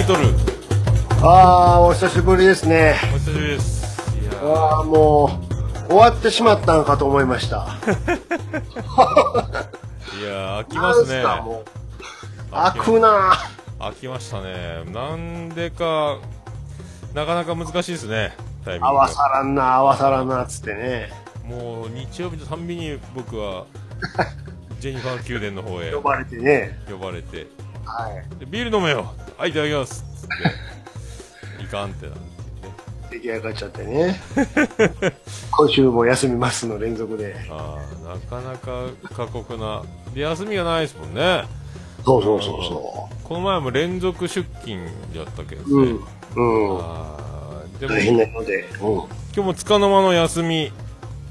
メートル。ああ、お久しぶりですね。お久しぶりです。ああ、もう、終わってしまったのかと思いました。いやー飽きますね。すくな飽きましたね。なんでか、なかなか難しいですね。タイミングが合わさらんな、合わさらんな、つってね。もう日曜日のたんびに僕は、ジェニファー宮殿の方へ呼ばれてね。呼ばれて、はい。でビール飲めよはい、いただきますつって、いかんってなるっていうね。出来上がっちゃってね。今週も休みますの連続で。ああ、なかなか過酷な。で、休みがないですもんね。そうそうそうそこの前も連続出勤やったけどう。ね。うん。うん。ああ、でも、大変なので。今日も束の間の休み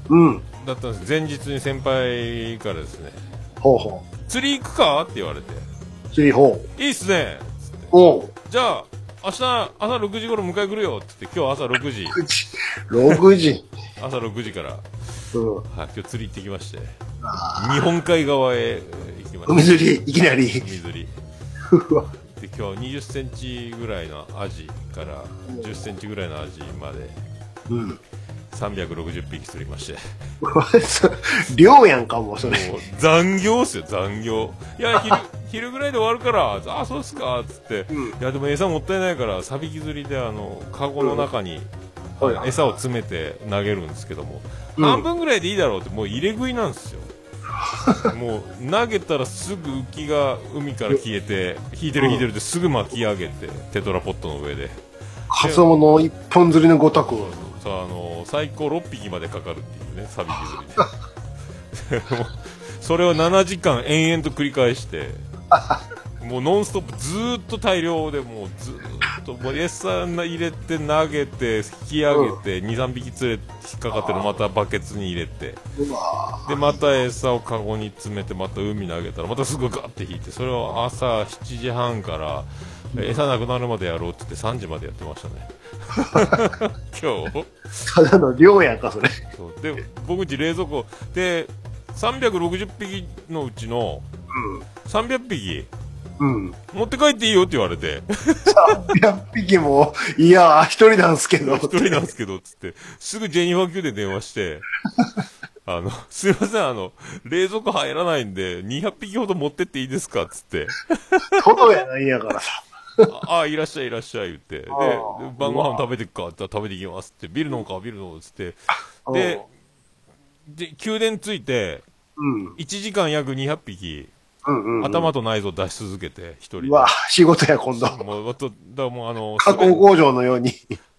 うん。うん。だったんです。前日に先輩からですね、ほうほ釣り行くか？って言われて、う。釣りほいいっすねう。うん。じゃあ、明日朝6時頃迎え来るよって言って、今日朝6時、6時。6時。朝6時から、はい、うん。今日釣り行ってきまして、日本海側へ行きました。海釣り、いきなり。海釣り。うわで、今日は20センチぐらいのアジから10センチぐらいのアジまでうん。360匹釣りまして。量やんかも、それ。もう残業っすよ、残業。いや、昼、昼ぐらいで終わるから、あ、そうっすか、つって。うんいや、でも餌もったいないから、サビキ釣りで、あの、カゴの中に、うん餌を詰めて投げるんですけども、うん半分ぐらいでいいだろうって、もう入れ食いなんですよ。もう、投げたらすぐ浮きが海から消えて、引いてる引いてるってすぐ巻き上げて、テトラポットの上で。カツオの一本釣りのごとく。さあ、あの、最高6匹までかかるっていうね、サビキ釣りで。それを7時間延々と繰り返して、もうノンストップずーっと大量でもうずーっともう餌入れて投げて引き上げて、2、3匹連れ引っかかってるのまたバケツに入れて、で、また餌をカゴに詰めて、また海投げたら、またすぐガッて引いて、それを朝7時半から、餌なくなるまでやろうって言って3時までやってましたね。今日ただの量やんか、それ。そうで僕んち冷蔵庫で360匹のうちの300匹うん。うん。持って帰っていいよって言われて300匹も、いやー、一人なんすけど。一人なんですけどつってすぐジェニファー級で電話して あのすいませんあの冷蔵庫入らないんで200匹ほど持ってっていいですかっつって トドやないんやからさ。ああいらっしゃいいらっしゃい言ってで晩ご飯食べてくかって言ったら食べていきますってビール飲むかビール飲むっつってでで宮殿着いてうん。1時間約200匹うんうん、うん。頭と内臓出し続けて、一人で。うわ、仕事や、今度。もう、だもうあの、加工工場のように。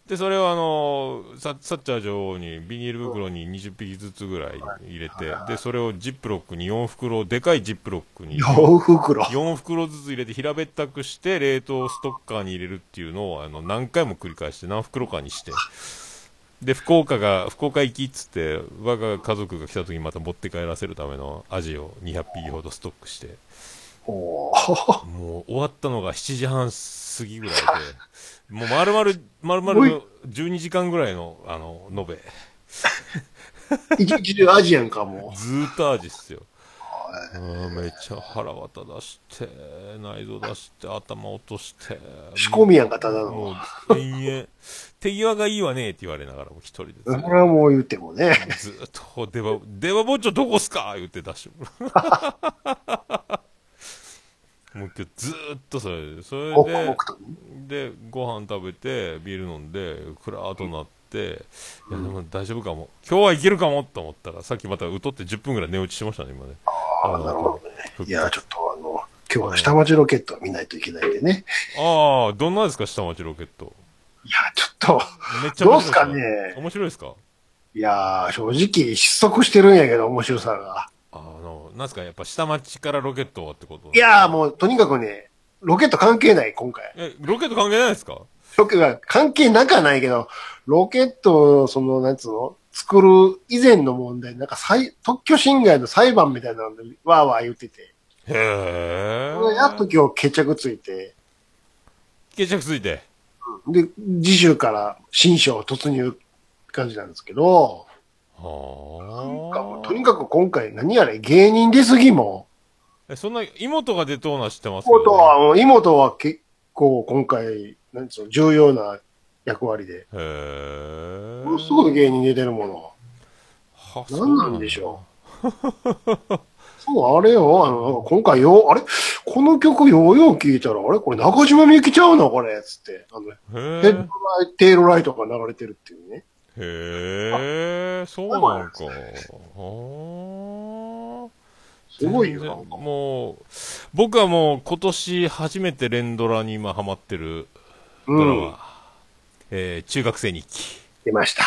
で、それをあの、ササッチャー女王にビニール袋に20匹ずつぐらい入れて、で、それをジップロックに4袋、でかいジップロックに。4袋。4袋ずつ入れて平べったくして、冷凍ストッカーに入れるっていうのを、あの、何回も繰り返して、何袋かにして、で、福岡が、福岡行きっつって、我が家族が来た時にまた持って帰らせるためのアジを200匹ほどストックして、もう終わったのが7時半過ぎぐらいで、もう丸々、丸々12時間ぐらいの、あの、延べ、一日中アジアンかも。ずーっと味っすよ。うんめっちゃ腹渡出して、内臓出して、頭落として、仕込みやんか、ただもの。う、延々、手際がいいわねって言われながらも一人でずそれはもう言ってもね。ずーっと、出羽、出羽包丁どこっすか言って出してもらうもう今日ずーっとそれで、それ黙で。でご飯食べてビール飲んでクラーっとなって、いやでも大丈夫かも今日はいけるかもと思ったらさっきまたうとって10分ぐらい寝落ちしましたね今ねああ、なるほどね。復いや、ちょっとあの、今日は下町ロケットを見ないといけないんでね。ああどんなですか下町ロケット？いや、ちょっと、めっちゃどう面白いすかね。面白いですか？いやー、正直失速してるんやけど、面白さが。あのなんですかやっぱ下町からロケットはってこと？いやー、もう、とにかくね、ロケット関係ない、今回。えロケット関係ないですか？ロケが関係なくはないけど、ロケットを、その、なんつうの作る以前の問題、なんか裁、特許侵害の裁判みたいなので、わーわー言ってて。へえやっと今日決着ついて、決着ついて。で、次週から新章突入感じなんですけど、なんかもはうとにかく今回何やら芸人出過ぎも、あえそんな妹が出とうな知ってます？けど妹は、妹は結構今回、なんつうの、重要な役割で。へえ。ものすごい芸人出てるもの。は何なんでしょう。そう、あれよ、あの、今回よ、あれ？この曲ようよう聞いたら、あれ？これ中島みゆきちゃうの？これつって。あの、う。ヘッドラへイト、テールライトが流れてるっていうね。え。へえ、そうなんか。はあ。すごいよ。もう、僕はもう今年初めて連ドラに今ハマってるドラマ、うん。えー中学生日記。出ました。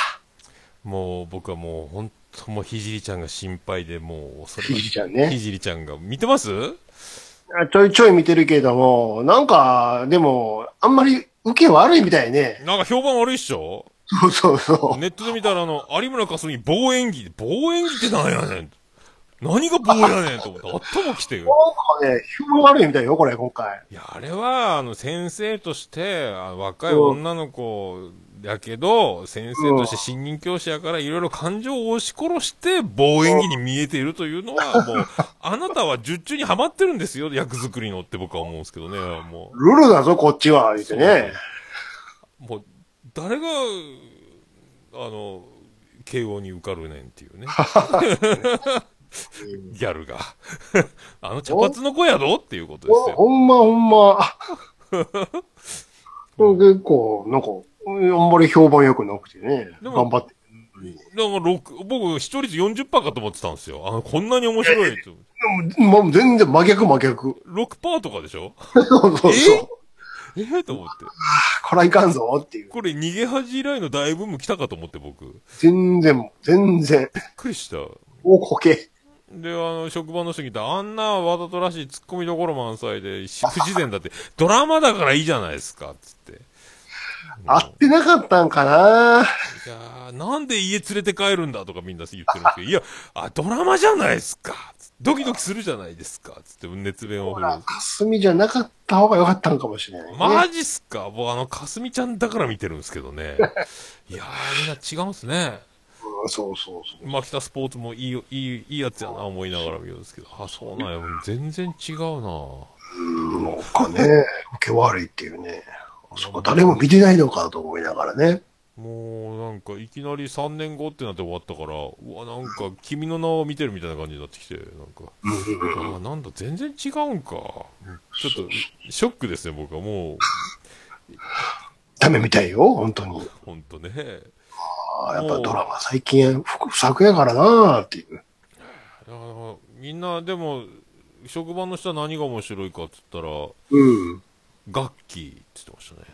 もう僕はもう本当もうひじりちゃんが心配でもう恐れひじりちゃんねひじりちゃんが見てます？あちょいちょい見てるけども、なんか、でも、あんまり受け悪いみたいね。なんか評判悪いっしょ？そうそうそう。ネットで見たらあの、有村架純棒演技。棒演技ってなんやねん。何が棒やねんと思って、頭きてよ。なんかね、評判悪いみたいよ、これ、今回。いや、あれは、あの、先生として、あ若い女の子やけど、先生として新任教師やから、いろいろ感情を押し殺して、棒演技に見えているというのは、もう、あなたは術中にはまってるんですよ、役作りのって僕は思うんですけどね、もルルだぞ、こっちは、言ってね。う、もう、誰が、あの、慶応に受かるねんっていうね。ギャルが。あの茶髪の子やどっていうことですよ。ほんまほんま。結構、なんか、あんまり評判良くなくてね。でも頑張って。だから6、僕、視聴率40%かと思ってたんですよ。あの、こんなに面白い。でも、全然真逆真逆。6%とかでしょ？そうそうそう。ええと思って。これはいかんぞっていう。これ逃げ恥以来の大ブーム来たかと思って僕。びっ全然、全然。くりした。大こけ。で、あの、職場の人に言ったら、あんなわざとらしい突っ込みどころ満載で、不自然だって、ドラマだからいいじゃないですか、つって。合ってなかったんかないやー、なんで家連れて帰るんだとかみんな言ってるんですけど、いや、あ、ドラマじゃないですかドキドキするじゃないですかつって熱弁を振るんです霞じゃなかった方が良かったんかもしれない、ね。マジっすか？僕あの、かすみちゃんだから見てるんですけどね。いやー、みんな違うんすね。うんそうそうそう。マキタスポーツもいいよ、いい、いいやつやな思いながら見るんですけど。あ、そうなんや。全然違うなうん、なんかね、受け悪いっていうね。そこ誰も見てないのかと思いながらね。もう、なんか、いきなり3年後ってなって終わったから、うわ、なんか、君の名を見てるみたいな感じになってきて、なんか、あなんだ、全然違うんか。ちょっと、ショックですね、僕はもう、ダメみたいよ、本当に。ほんとね。ああ、やっぱドラマ最近作やからなーっていう。だからみんな、でも、職場の人は何が面白いかって言ったら、うん。楽器って言ってましたね。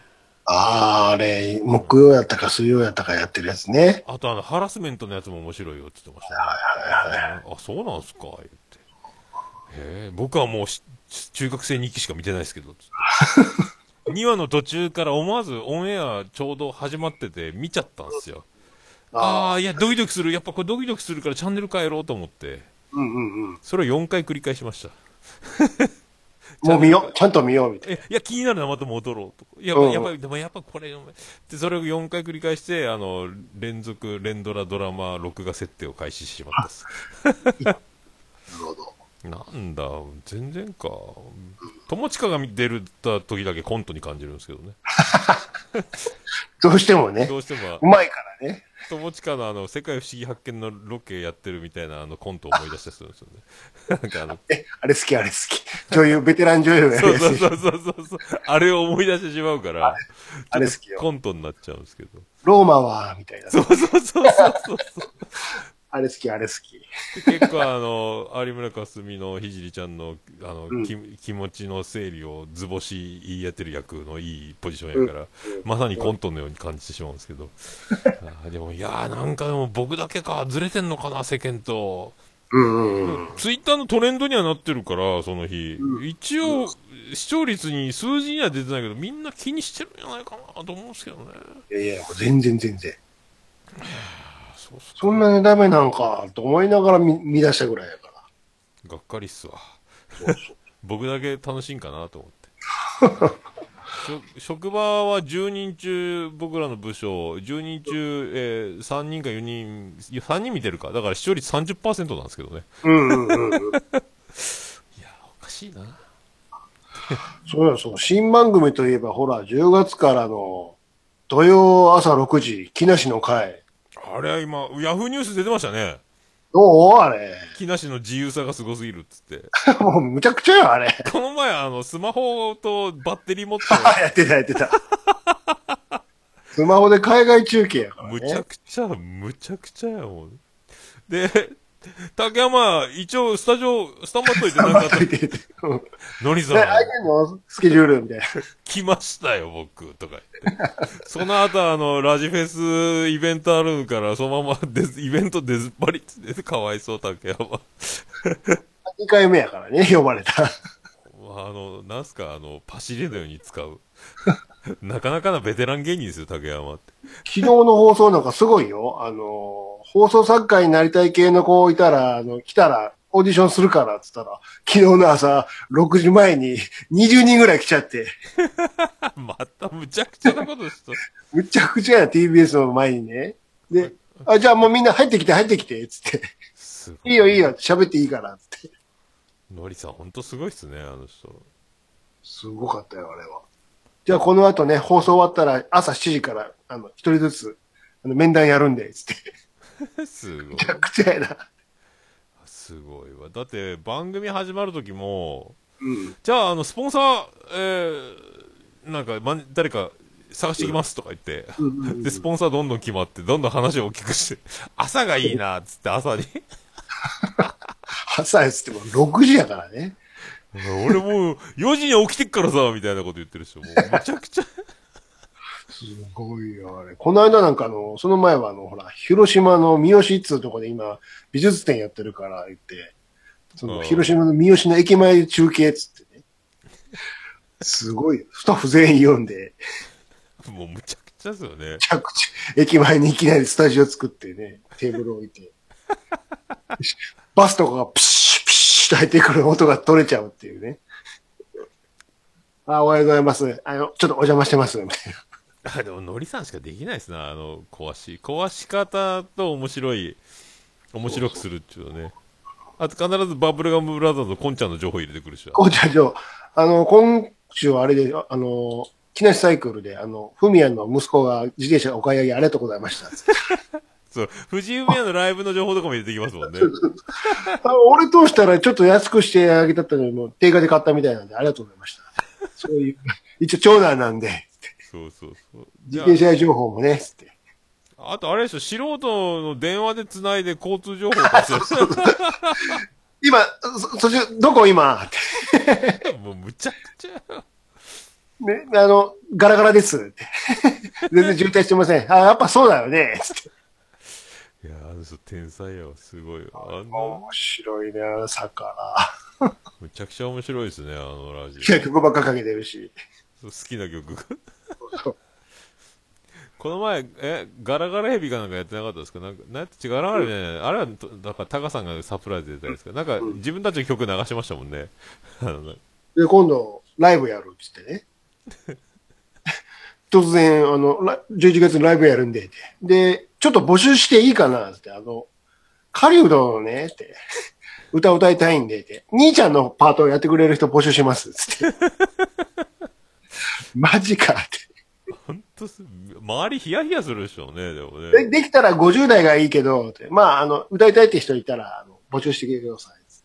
ああ、あれ、木曜やったか水曜やったかやってるやつね。あとあの、ハラスメントのやつも面白いよって言ってましたね。あ、そうなんすか？言って。へえ、僕はもうし中学生2期しか見てないですけど。つって 2話の途中から思わずオンエアちょうど始まってて見ちゃったんですよ。ああー、いや、ドキドキする。やっぱこれドキドキするからチャンネル変えろうと思って。うんうんうん。それを4回繰り返しました。もう見よう。ちゃんと見よう、みたいえ、いや、気になるな、また戻ろうと。いや、うんやっぱり、でもやっぱこれ、で、それを4回繰り返して、あの、連続、連ドラ、ドラマ、録画設定を開始しまったです。な。なるほど。なんだ、全然か。友近が出るた時だけコントに感じるんですけどね。どうしてもねど、うしてもう、まいからね。友近のあの、世界不思議発見のロケやってるみたいなあのコントを思い出したりするんですよね。なんかあの、え、あれ好き、あれ好き。女優、ベテラン女優がやそうるそうそうそうそうそう。あれを思い出してしまうから、あれ好きよコントになっちゃうんですけど。ローマは、みたいな。そうそうそうそうそう。あれ好き、あれ好き。結構あの、有村架純のひじりちゃんの、あの、うんき気持ちの整理を図星言い当てる役のいいポジションやから、まさにコントのように感じてしまうんですけど。あーでも、いやーなんかでも僕だけか、ずれてんのかな、世間と。うんうんうん。ツイッターのトレンドにはなってるから、その日。一応、視聴率に数字には出てないけど、みんな気にしてるんじゃないかなと思うんですけどね。いやいや、全然全然。あそうっすそんなにダメなんか、と思いながら見見出したぐらいやから。がっかりっすわ。そうそう。僕だけ楽しいんかなと思って。職場は10人中、僕らの部署、10人中、えー3人か4人、いや3人見てるか。だから視聴率30%なんですけどね。うんうんうんうん。いや、おかしいな。そうや、そう。新番組といえば、ほら、10月からの土曜朝6時、木梨の会。あれは今、ヤフーニュース出てましたね。どう？あれ。木梨の自由さがすごすぎるっつって。もうむちゃくちゃよ、あれ。この前、あの、スマホとバッテリー持って、やってた、やってた。スマホで海外中継やからね。むちゃくちゃ、むちゃくちゃやもん。で、竹山、一応、スタジオ、スタンバっといてなんかあったら待っ、といてうんのりさんで、、相手のスケジュールみたいな。来ましたよ、僕、とか言って。その後、あの、ラジフェスイベントあるから、そのままデズイベント出ずっぱりって、かわいそう、竹山。2回目やからね、呼ばれた。まあ、あの、なんすか、あの、パシリのように使う。なかなかなベテラン芸人ですよ、竹山って。昨日の放送なんかすごいよ。あの、放送作家になりたい系の子いたら、あの、来たら、オーディションするから、つったら、昨日の朝、6時前に20人ぐらい来ちゃって、またむちゃくちゃなことした。むちゃくちゃや、TBS の前にね。で、あ、じゃあもうみんな入ってきて、入ってきて、つって。いいよ、いいよ、喋っていいから、つって。のりさん、ほんとすごいっすね、あの人。すごかったよ、あれは。じゃあこの後ね、放送終わったら朝7時から、あの、一人ずつ、あの、面談やるんで、つって。すごいむ。ちゃくちゃやな。すごいわ。だって、番組始まる時も、うん。じゃあ、あの、スポンサー、えー、なんか、ま、誰か探してきますとか言って、うんうんうんで、スポンサーどんどん決まって、どんどん話を大きくして、朝がいいな、つって朝に。朝やつっても6時やからね。俺もう、4時に起きてっからさ、みたいなこと言ってる人、もう、むちゃくちゃ。すごいよ、あれ。この間なんかあの、その前はあの、ほら、広島の三好っつうとこで今、美術展やってるから言って、その、うん広島の三好の駅前中継っつってね。すごい。スタッフ全員読んで、もうむちゃくちゃですよね。着地、駅前にいきなりスタジオ作ってね、テーブル置いて。バスとかがピシッピシッと入ってくる音が取れちゃうっていうね。あ、おはようございます。あの、ちょっとお邪魔してます。みたいな。あ、でも、のりさんしかできないですな、あの、壊し。壊し方と面白い、面白くするっていうのね。あと必ずバブルガムブラザーズのコンちゃんの情報入れてくるし。こうちゃん、あの、今週はあれで、あの、木梨サイクルで、あの、フミヤの息子が自転車お買い上げありがとうございました。そう、藤井フミヤのライブの情報とかも入れてきますもんね。あ俺通したらちょっと安くしてあげたったのに、もう定価で買ったみたいなんで、ありがとうございました。そういう、一応長男なんで、そうそうそう。自転車情報もね、つって。あ、あとあれでしょ、素人の電話で繋いで交通情報出す。今、そ、そっち、どこ今？って。もうむちゃくちゃ。ね、あの、ガラガラです。全然渋滞してません。あ、やっぱそうだよね。つって。いやー、あの人天才やわ、すごいわ。あ面白いね、朝から。むちゃくちゃ面白いですね、あのラジ好きな曲ばっかかけてるし。オ。好きな曲。そうこの前、え、ガラガラヘビかなんかやってなかったですか？なんか、なんて違う、ガラガラヘビね、あれは、とだから、タカさんがサプライズで出たんですか。なんか、自分たちの曲流してましたもんね。で、今度、ライブやるっつってね。突然、あの、ら11月にライブやるんで、で、ちょっと募集していいかなって、あの、狩人のね、って、歌歌いたいんで、って、兄ちゃんのパートをやってくれる人募集します、つって。マジかって。ほんとす、周りヒヤヒヤするでしょうね、でもでね。できたら50代がいいけど、まあ、あの、歌いたいって人いたら、あの、募集してください、つ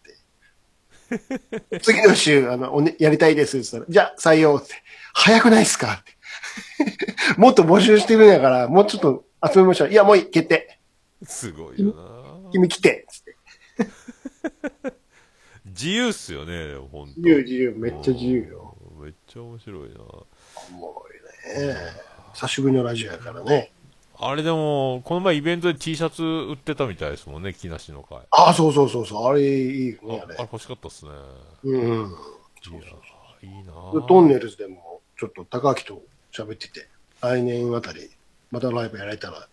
って。次の週、あの、おね、やりたいです、つったら、じゃあ採用って。早くないっすかって。もっと募集してるんやから、もうちょっと集めましょう。いや、もういい、決定。すごいよな君来て、つって。自由っすよね、でもほんと。自由、自由、めっちゃ自由よ。うん。めっちゃ面白いな。おもろいね。久しぶりのラジオやからね。あれでも、この前イベントで T シャツ売ってたみたいですもんね、木梨の会。ああ、そうそうそうそう。あれ、いいよね、あれ。ああれ欲しかったっすね。うんうん。いやいいなでトンネルズでも、ちょっと高明と喋ってて、来年あたり、またライブやられたら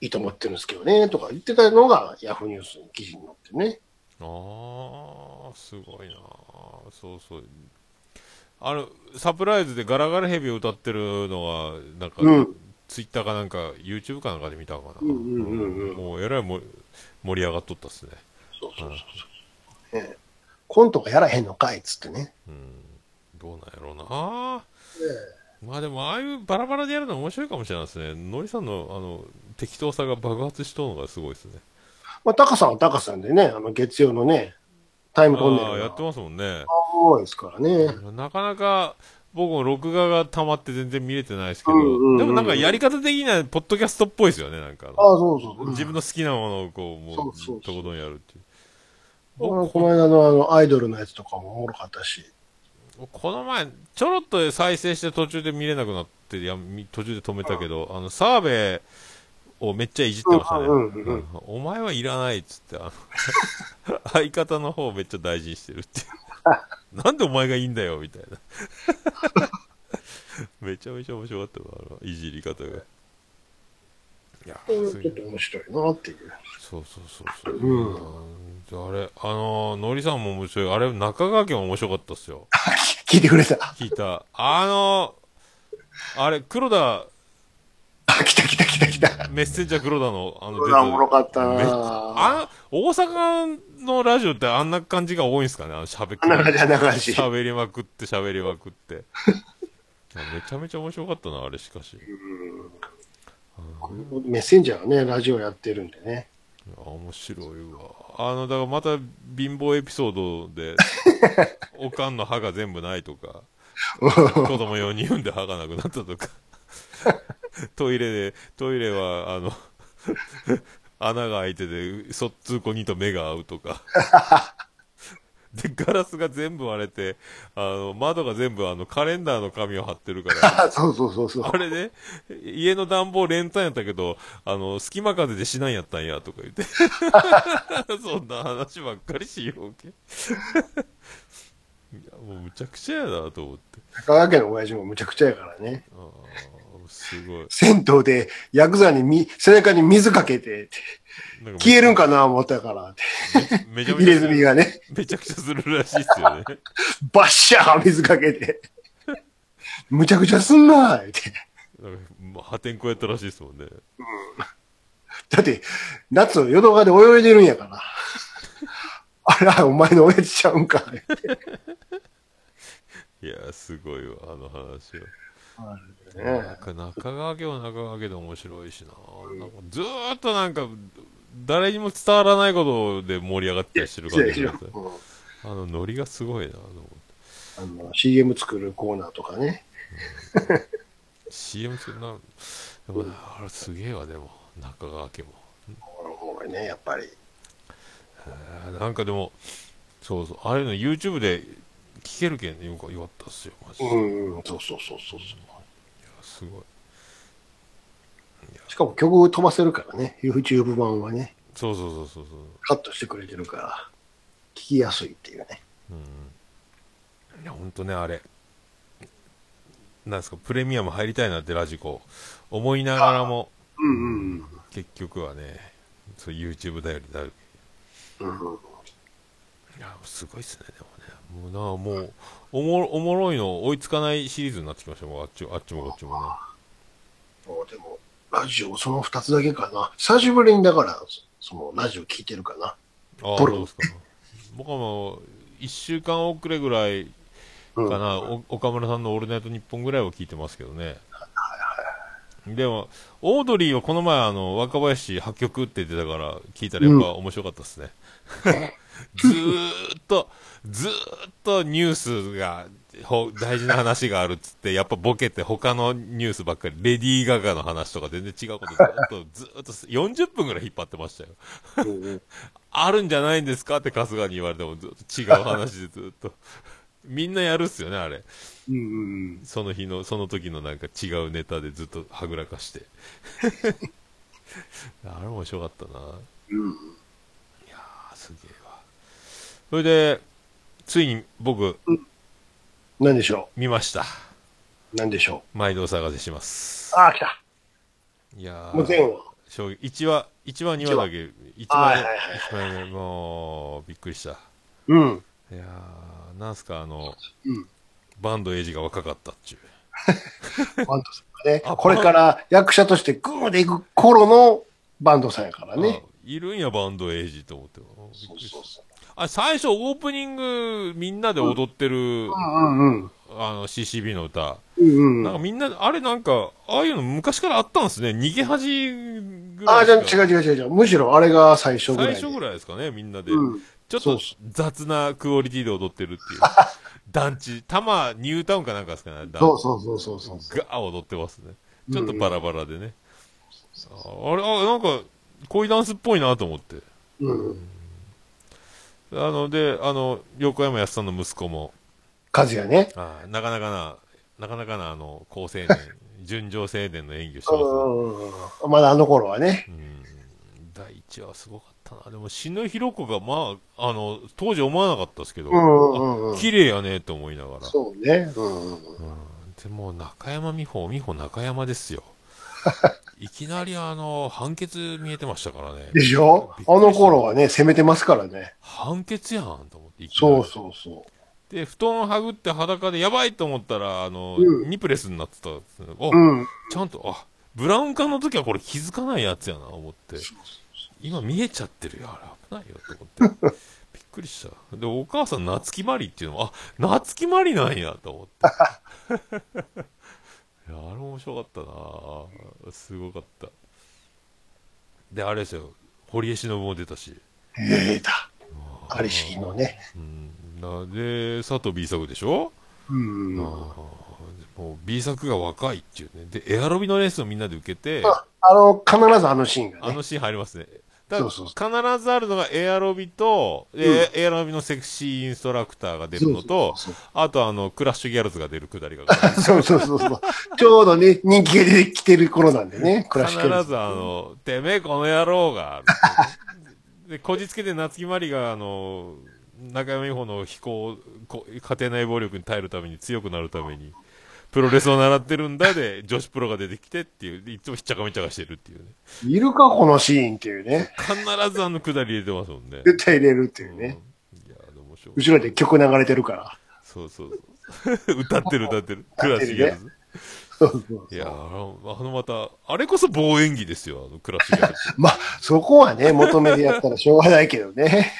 いいと思ってるんですけどね、とか言ってたのが、ヤフーニュースの記事に載ってね。ああ、すごいなそうそう。あの、サプライズでガラガラヘビを歌ってるのは、なんか、うんツイッターかなんか、YouTube かなんかで見たかな。うんうんうんうんもう、えらいも盛り上がっとったっすね。そうそうそうそう。ねコントがやらへんのかいっつってね。うん。どうなんやろうな。まあでも、ああいうバラバラでやるのは面白いかもしれないですね。のりさんの、あの、適当さが爆発しとるのがすごいですね。まあ、タカさんはタカさんでね、あの、月曜のね、タイムトンネルやってますもんね。多いですからね。なかなか、僕も録画が溜まって全然見れてないですけど、うんうんうんでもなんかやり方的には、ポッドキャストっぽいですよね、なんかあそうそうそう。自分の好きなものをこう、もう、とことんやるっていう。この僕この間のあの、アイドルのやつとかもおもろかったし。この前、ちょろっと再生して途中で見れなくなってやみ途中で止めたけど、あの、澤部をめっちゃいじってましたね。お前はいらないっつって、あの 相方の方をめっちゃ大事にしてるって。なんでお前がいいんだよ、みたいな。めちゃめちゃ面白かったわ、あの、いじり方が。いや、ちょっと面白いなっていう。そうそうそうそう。うんうん、あれ、あのー、のりさんも面白い。あれ、中川家も面白かったっすよ。聞いてくれた。聞いた。あのー、あれ、黒田、あ、来た来た来た来た。メッセンジャー黒田の、あの、うわおもろかったなあ大阪のラジオってあんな感じが多いんですかね？あの、喋っあんな感じあんな感じ喋りまくって喋りまくって。めちゃめちゃ面白かったな、あれしかし。いメッセンジャーはね、ラジオやってるんでね。や面白いわ。あの、だからまた貧乏エピソードで、おかんの歯が全部ないとか、子供4人産んで歯がなくなったとか、トイレで、トイレは、あの、穴が開いてて、そっつう子にと目が合うとか。で、ガラスが全部割れて、あの、窓が全部あの、カレンダーの紙を貼ってるから、あ そうそうそうそう。あれね、家の暖房連単やったけど、あの、隙間風でしないんやったんや、とか言って。そんな話ばっかりしようけ。いや、もうむちゃくちゃやな、と思って。高川家の親父もむちゃくちゃやからね。ああ、すごい。銭湯でヤクザにみ背中に水かけて、消えるんかな思ったからって。めちゃ入れめちゃ墨がね、めちゃくちゃするらしいっすよね。バッシャー水かけて。むちゃくちゃすんなーって。破天荒やったらしいですもんね。だって、夏の淀川で泳いでるんやから。あら、お前の親父ちゃうんか。いや、すごいわ、あの話は。ねなんか中川家は中川家で面白いしな。なんかずーっとなんか、誰にも伝わらないことで盛り上がったりしてる感じがしてうんあの、ノリがすごいな、と思って。あの、CM 作るコーナーとかね。CM 作るな、でもあれすげえわ、でも、中川家も。おもろいね、やっぱり。なんかでも、そうそう、ああいうの YouTube で聞けるけんよかよかったっすよ、マジで。うん、そうそうそうそうそう。すごい。しかも曲飛ばせるからね、YouTube 版はね、そうそうそうそうそう。カットしてくれてるから、聞きやすいっていうね。いや、ほんとね、あれ。なんですか、プレミアム入りたいなってラジコ、思いながらも、うんうん結局はね、そう YouTube 頼りになる。うん。うんいや、すごいっすね、でもね。もうな、もう、おもろおもろいの追いつかないシリーズになってきましたもうあっちあっちもこっちもね。もうでも、ラジオその二つだけかな。久しぶりにだから、そのラジオ聞いてるかな。ああ、そうですか？僕はもう、1週間遅れぐらいうん。かな、お岡村さんのオールナイトニッポンぐらいは聞いてますけどね。でも、オードリーはこの前、あの、若林破局って言ってたから、聞いたらやっぱ面白かったですね。ずーっと、ずーっとニュースが、ほ大事な話があるっつって、やっぱボケて他のニュースばっかり、レディー・ガガの話とか全然違うことずっと、ずーっと40分ぐらい引っ張ってましたよ。あるんじゃないんですかって春日に言われてもずっと違う話でずっと。みんなやるっすよね、あれ。うんうんその日の、その時のなんか違うネタでずっとはぐらかして。あれ面白かったな。うん。いやー、すげえわ。それで、ついに僕、何でしょ見ました。う何でしょ毎度お探せしますう。。ああ、来た。いやもう全ー、話。衝撃。1話、1話2話だけ、1話はいはいはい一話目、もう、びっくりした。うん。いやー、なんすか、あの、うん。バンドエイジが若かったっちゅう。バンドさんがねあ、これから役者としてグーでいく頃のバンドさんやからね。あいるんや、バンドエイジと思って。びっそうそうそう。あ、最初オープニングみんなで踊ってる、うんうんうん。ああの CCB の歌。うんうん。なんかみんな、あれなんか、ああいうの昔からあったんですね。逃げ恥ぐらいああ、じゃ。違う違う違う違う。むしろあれが最初ぐらいで。最初ぐらいですかね、みんなで。うん。ちょっと雑なクオリティで踊ってるっていう。団地、多摩ニュータウンかなんかですかね。そうそうそうそうそう。ガー踊ってますね。ちょっとバラバラでね。ああれ、あ、なんか、恋ダンスっぽいなと思って。うん。あの、で、あの、横山やすさんの息子も、和也ね。あなかなかな、なかなかな、あの、高青年、純情青年の演技をしてますね。うん。まだあの頃はね。うん第一話すごかったな。でも、死ぬひろ子が、まあ、あの、当時思わなかったですけど、うんうんうんあ綺麗やねって思いながら。そうね。うん。うんでも、中山美穂、美穂中山ですよ。いきなりあの、判決見えてましたからね。でしょ？あの頃はね、攻めてますからね。判決やんと思って。いきなりそうそうそう。で、布団はぐって裸でやばいと思ったら、あの、うんニプレスになってた。あ、うん。ちゃんと、あ、ブラウン管の時はこれ気づかないやつやな、思って。今見えちゃってるよ、あれ危ないよ、と思って。びっくりした。で、お母さん、夏木マリっていうのも、あ、夏木マリなんや、と思って。いや、あれ面白かったなすごかった。で、あれですよ、堀江忍も出たし。ええだ。ありしきのね。うん。なで、佐藤 B 作でしょ？うん。もう B 作が若いっていうね。で、エアロビのレッスンをみんなで受けて、ああの、必ずあのシーンがね。あのシーン入りますね。だ必ずあるのがエアロビと、えエアロビのセクシーインストラクターが出るのとそうそう、あとあの、クラッシュギャルズが出るくだりが。そうそうそうそう。ちょうどね、人気が出てきてる頃なんでね、ク ラ必シックずあの、てめえこの野郎が。で、こじつけて夏木マリがあの、中山美穂の飛行、こ家庭内暴力に耐えるために強くなるために、プロレスを習ってるんだで、女子プロが出てきてっていう、でいつもひっちゃかめっちゃかしてるっていうね。いるか、このシーンっていうね。必ずあのくだり入れてますもんね。絶対入れるっていうね。うん。いや、面白い。後ろで曲流れてるから。そうそうそう。歌ってる歌ってる。クラッシュギャルズ。そうそういやあの、あのまた、あれこそ棒演技ですよ、あのクラッシュギャルズ。まあ、そこはね、求めでやったらしょうがないけどね。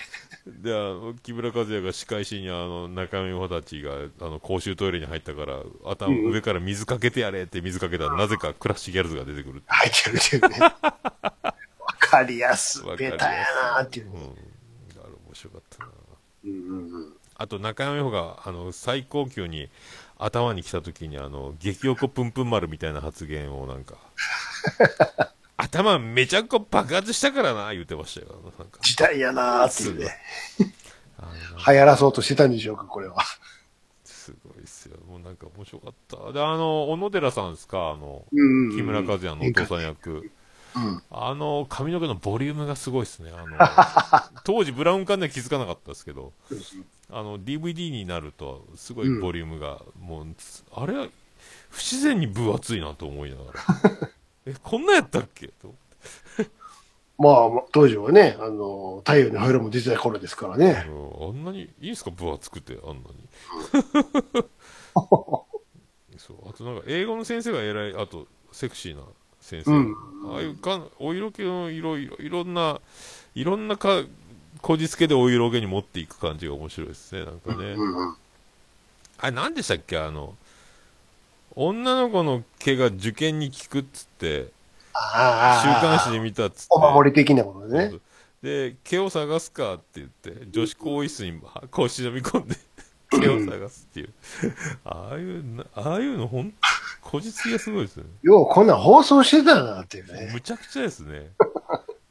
で、あの、木村和也が仕返しに、あの、中身穂たちが、あの、公衆トイレに入ったから、頭、うん上から水かけてやれって水かけたら、なぜかクラッシュギャルズが出てくる入ってるっていうね。わかりやすベタやなっていううん。あね。れ面白かったな。うんうんうん。あと、中山美穂が、あの、最高級に、頭に来た時に、あの、激おこぷんぷん丸みたいな発言をなんか、頭めちゃくちゃ爆発したからな、言ってましたよ。なんか。時代やなっていうね。流行らそうとしてたんでしょうか、これは。すごいっすよ。もうなんか面白かった。で、あの、小野寺さんですか、あの、うんうん木村和也のお父さん役。うん。あの、髪の毛のボリュームがすごいですね。あの、当時ブラウン管では気づかなかったですけど、あの、DVD になると、すごいボリュームが、もう、あれは、不自然に分厚いなと思いながら。え、こんなやったっけ？と。まあ、まあ当時はね、あの、太陽のホイールも出てた頃ですからね。うんあんなに、いいんすか？分厚くて、あんなに。そう、あとなんか、英語の先生が偉い、あと、セクシーな先生。うんああいうかん、お色気の色々、いろんな、いろんなか、こじつけでお色気に持っていく感じが面白いですね、なんかね。うんうん。あれ、何でしたっけ？あの、女の子の毛が受験に効くっつって。週刊誌で見たっつって。お守り的なものね。で、毛を探すかって言って、女子更衣室に腰飲み込んで、毛を探すっていう。ああいうな、ああいうのほん、こじつきがすごいですね。よう、こんなん放送してたなっていうね。むちゃくちゃですね。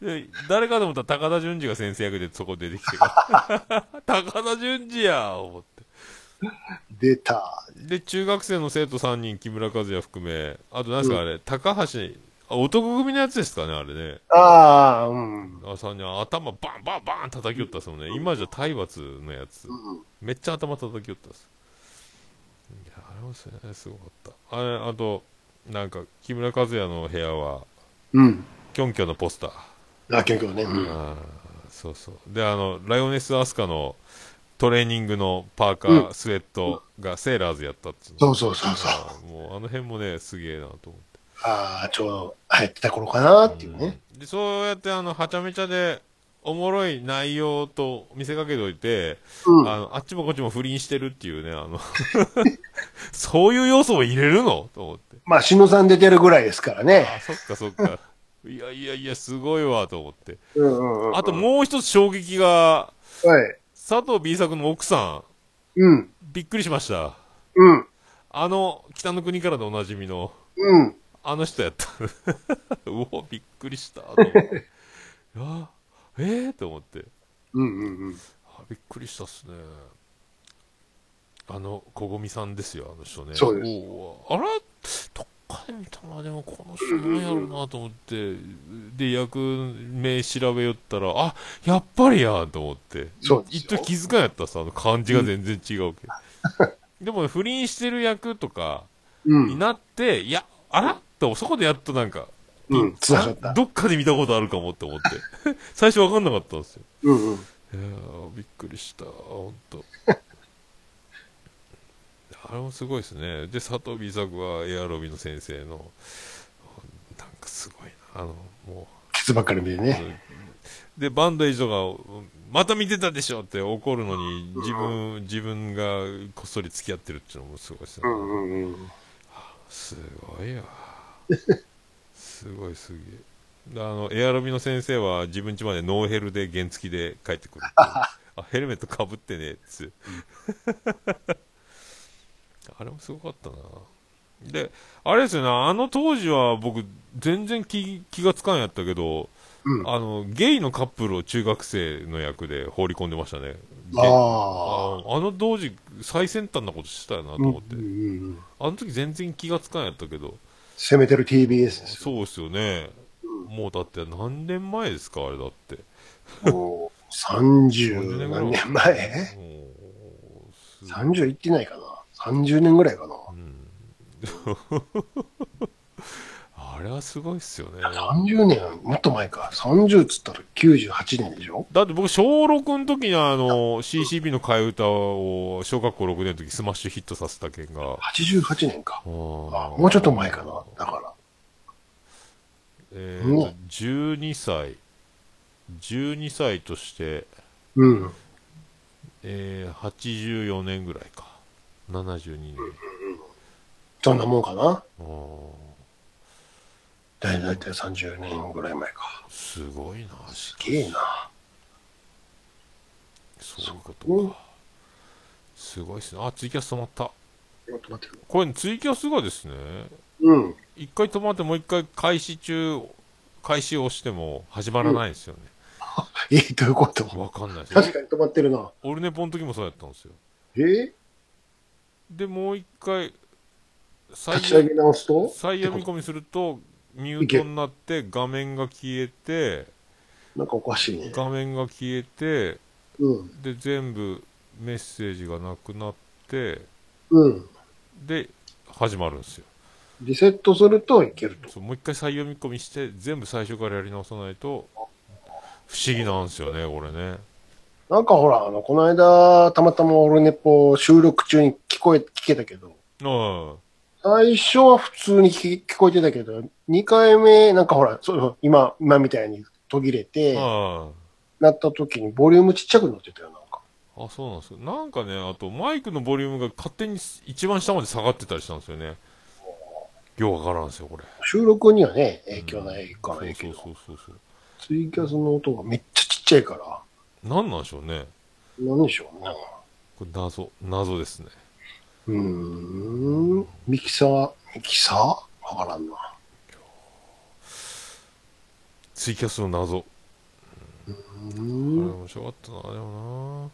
で、誰かと思ったら高田純次が先生役でそこ出てきて 高田純次や思って。出た。で、中学生の生徒3人、木村和也含め、あと何ですか、あれ、高橋、あ男組のやつですかね、あれね。ああ、うん。あさんに頭バンバンバン叩きよったっすもんね。今じゃ体罰のやつ。うんめっちゃ頭叩きよったっす。いや、あれもす,、ごかった。あれ、あと、なんか、木村和也の部屋は、うん。キョンキョンのポスター。あ、結構ね。うん。そうそう。で、あの、ライオネス・アスカのトレーニングのパーカー、うんスウェットがセーラーズやったっ。そうそうそうそう。もう、あの辺もね、すげえなと思って。ああ、ちょうど流行ってた頃かなっていうね。うんで、そうやって、あの、はちゃめちゃで、おもろい内容と見せかけといて、うん。あの、あっちもこっちも不倫してるっていうね、あの、そういう要素を入れるの？と思って。まあ、しのさん出てるぐらいですからね。あ、そっかそっか。いやいやいや、すごいわ、と思って。うんうんうん。あともう一つ衝撃が、はい。佐藤 B 作の奥さん、うん。びっくりしました。うん。あの、北の国からでおなじみの、うん。あの人やった。うお、びっくりした。と思って。いや、えー、と思って。うんうんうん。あびっくりしたっすね。あの、小ごみさんですよ、あの人ね。そうですあら、見たな、でもこの人なんやろうなと思って、で、役名調べよったら、あ、やっぱりやと思って。そう一時気づかんやったさ、あの漢字が全然違うけど。でも、不倫してる役とかうん。になって、いや、あら？と、そこでやっとなんか、うん。がった。どっかで見たことあるかもって思って。最初わかんなかったんですよ。うんうん。いやーびっくりした、ほんと。あれもすごいですね。で、佐藤 B 作はエアロビの先生の、なんかすごいな。あの、もケツばっかり見てう、ね。で、バンドエイジとか、また見てたでしょって怒るのに、自分、自分がこっそり付き合ってるっていうのもすごいですね。うんうんうん。すごいわ。すごいすげえ。あの、エアロビの先生は自分家までノーヘルで原付で帰ってくるって。あ、ヘルメットかぶってね、つ。あれもすごかったな。で、あれですよね、あの当時は僕、全然気気がつかんやったけど、うんあの、ゲイのカップルを中学生の役で放り込んでましたね。ああの当時、最先端なことしたよなとうん思って。うんうん。あの時全然気がつかんやったけど、攻めてる TBS ですよ。そうですよね。もうだって何年前ですか、あれだって。もう、30何年前？もうす ?30 いってないかな ?30 年ぐらいかな あれはすごいっすよね。?30 年、もっと前か。30っつったら98年でしょ？だって僕、小6の時にあの、CCB の替え歌を小学校6年の時スマッシュヒットさせた件が、?88 年か。あもうちょっと前かな。だから。えーとうん、12歳、12歳として、うん。えー、84年ぐらいか。72年。そんなもんかな？あーだいたい30年ぐらい前か。すごいな、しすげえな。そういうことか。すごいっすね。あ、ツイキャス止まった。これ、ツイキャスがですね、うん。一回止まってもう一回開始中、開始を押しても始まらないんですよね。え、どういうこと？わかんないです確かに止まってるな。オルネポの時もそうやったんですよ。え？で、もう一回、再立ち上げ直すと？再読み込みすると、ミュートになって画面が消えて、なんかおかしいね。画面が消えて、うん。で、全部メッセージがなくなって、うん。で、始まるんですよ。リセットするといけると。もう一回再読み込みして、全部最初からやり直さないと、不思議なんですよね、これね。なんかほら、あの、この間、たまたまオルネポ収録中に聞こえ、聞けたけど、あ最初は普通に聞聞こえてたけど、2回目、なんかほら、そうそう今、今みたいに途切れあ、て、あなった時にボリュームちっちゃくなってたよ、なんか。あ、あ、そうなんですよ。なんかね、あとマイクのボリュームが勝手に一番下まで下がってたりしたんですよね。ようわからんですよ、これ。収録にはね、影響ないかそうそうないけど、そうそうそう。ツイキャスの音がめっちゃちっちゃいから、なんなんでしょうね。なんでしょうね。これ謎、謎ですね。うーん。ミキサー、ミキサー？わからんな。ツイキャスの謎。うあれーん。面白かったな、でも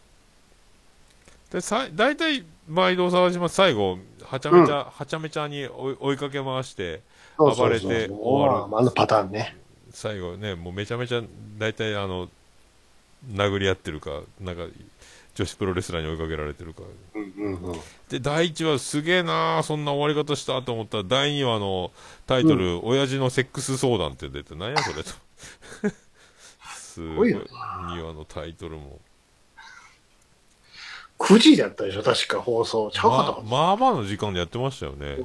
な。で、さい、大体、毎度探します。最後、はちゃめちゃ、はちゃめちゃに追い追いかけ回して、暴れて終わるああのパターンね。最後ね、もうめちゃめちゃ、大体あの、殴り合ってるか、なんか、女子プロレスラーに追いかけられてるか。うんうんうん。で、第1話すげえなーそんな終わり方したと思ったら、第2話のタイトル、親父のセックス相談って出て、何やそれと。すごい。ごいよ2話のタイトルも。9時だったでしょ、確か放送。ちゃうかった。ままあまあの時間でやってましたよね。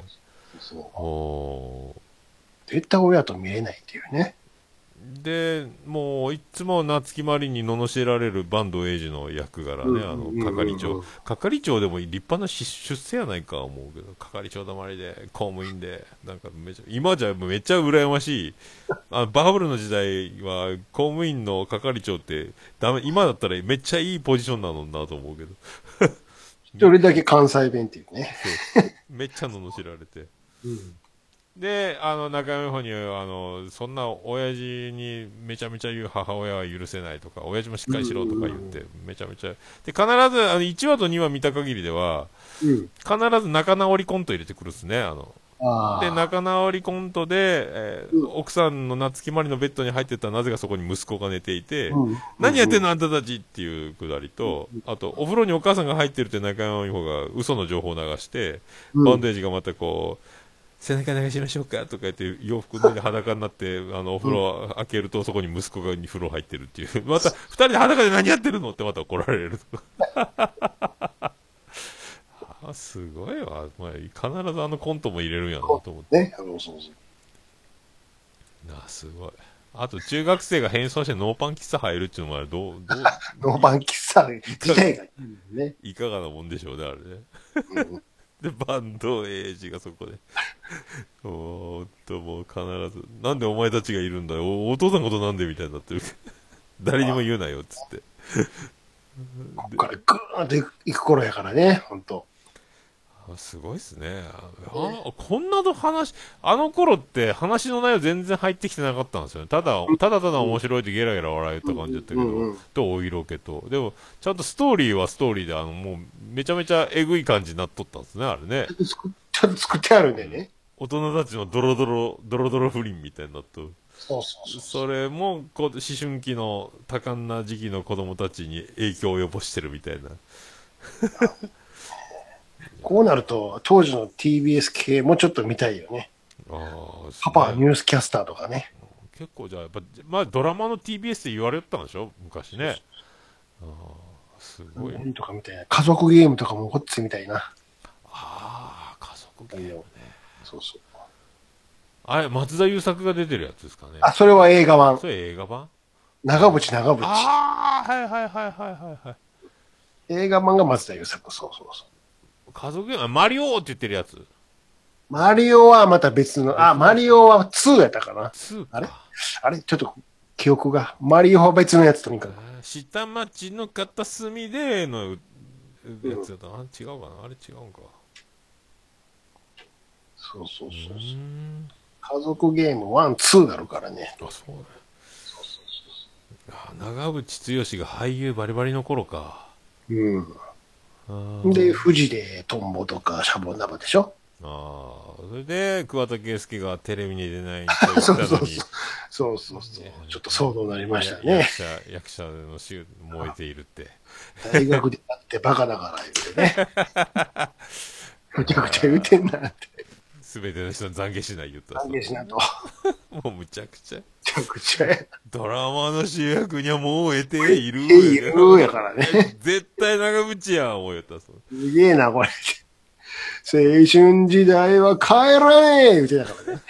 そうお絶対親と見れないっていうね。で、もう、いつも夏木マリに罵られる坂東英二の役柄ね、あの、係長。係長でも立派な出世やないか思うけど、係長黙りで、公務員で、なんかめちゃ、今じゃめっちゃ羨ましい。あの、バブルの時代は、公務員の係長って、ダメ、今だったらめっちゃいいポジションなのなと思うけど。一人だけ関西弁っていうね。めっちゃ罵られて。うんで、あの、中山の方に、あの、そんな親父にめちゃめちゃ言う母親は許せないとか、親父もしっかりしろとか言って、めちゃめちゃ。で、必ず、あの、1話と2話見た限りでは、うん、必ず仲直りコント入れてくるっすね、あの。で、仲直りコントで、えー、奥さんの夏木まりのベッドに入ってたらなぜかそこに息子が寝ていて、うん、何やってんのあんたたちっていうくだりと、あと、お風呂にお母さんが入ってるって中山美穂が嘘の情報を流して、バンデージがまたこう、背中流しましょうかとか言って洋服脱いで裸になってあのお風呂開けるとそこに息子がに風呂入ってるっていう。また二人で裸で何やってるのってまた怒られる。あ すごいわ、まあ、必ずあのコントも入れるんやなと思って。ねあのそうそう。あすごい。あと中学生が変装してノーパン喫茶入るっていうのもあれどうどう？ノーパン喫茶自体がいいね。いかがなもんでしょうねあれね、うんで、バンドエイジがそこで。おーっと、もう必ず、なんでお前たちがいるんだよ。お父さんのことなんでみたいになってる。誰にも言うなよ、つって。こっからグーンと行く頃やからね、ほんと。すごいっすね。あこんなの話、あの頃って話の内容全然入ってきてなかったんですよね。ただ、ただただ面白いってゲラゲラ笑えた感じだったけど、と、お色気と。でも、ちゃんとストーリーはストーリーで、あの、もう、めちゃめちゃえぐい感じになっとったんですね、あれね。ちゃんと作ってあるんでね。大人たちのドロドロ、ドロドロ不倫みたいになっと。そうそうそうそれもこ思春期の多感な時期の子供たちに影響を及ぼしてるみたいなこうなると、当時の TBS 系もちょっと見たいよね。あパパニュースキャスターとかね。結構じゃあ、やっぱ、まあドラマの TBS って言われてたんでしょ？昔ね。ああ、すごい。とかみたいな。家族ゲームとかもこっちみたいな。ああ、家族ゲームね。そうそう。あれ、松田優作が出てるやつですかね。あ、それは映画版。それ映画版？長渕長渕。ああ、はいはいはいはいはいはい。映画版が松田優作、そうそうそう。家族ゲーム、マリオって言ってるやつ。マリオはまた別の、あ、マリオは2やったかな。2あれ？あれ？ちょっと記憶が。マリオは別のやつとにかく。下町の片隅でのやつだったな、うん、違うかな？あれ違うんか。そうそうそうそう。家族ゲーム1、2あるからね。あ、そうね。そうそうそう長渕剛が俳優バリバリの頃か。うん。で、富士でトンボとかシャボン玉でしょ？ああ、それで、桑田佳祐がテレビに出ないと そうそうそう。そうそうそう。ちょっと騒動になりましたね。役者、役者の死燃えているって。大学で会ってバカだから言うてね。むちゃくちゃ言うてんなって。すべての人の懺悔しない言った懺悔しなと。もうむちゃくちゃ。むちゃくちゃや。ドラマの主役にはもう得ている。いるやからね。絶対長渕やん、思うよった。すげえな、これ。青春時代は帰らねえ言うてたからね。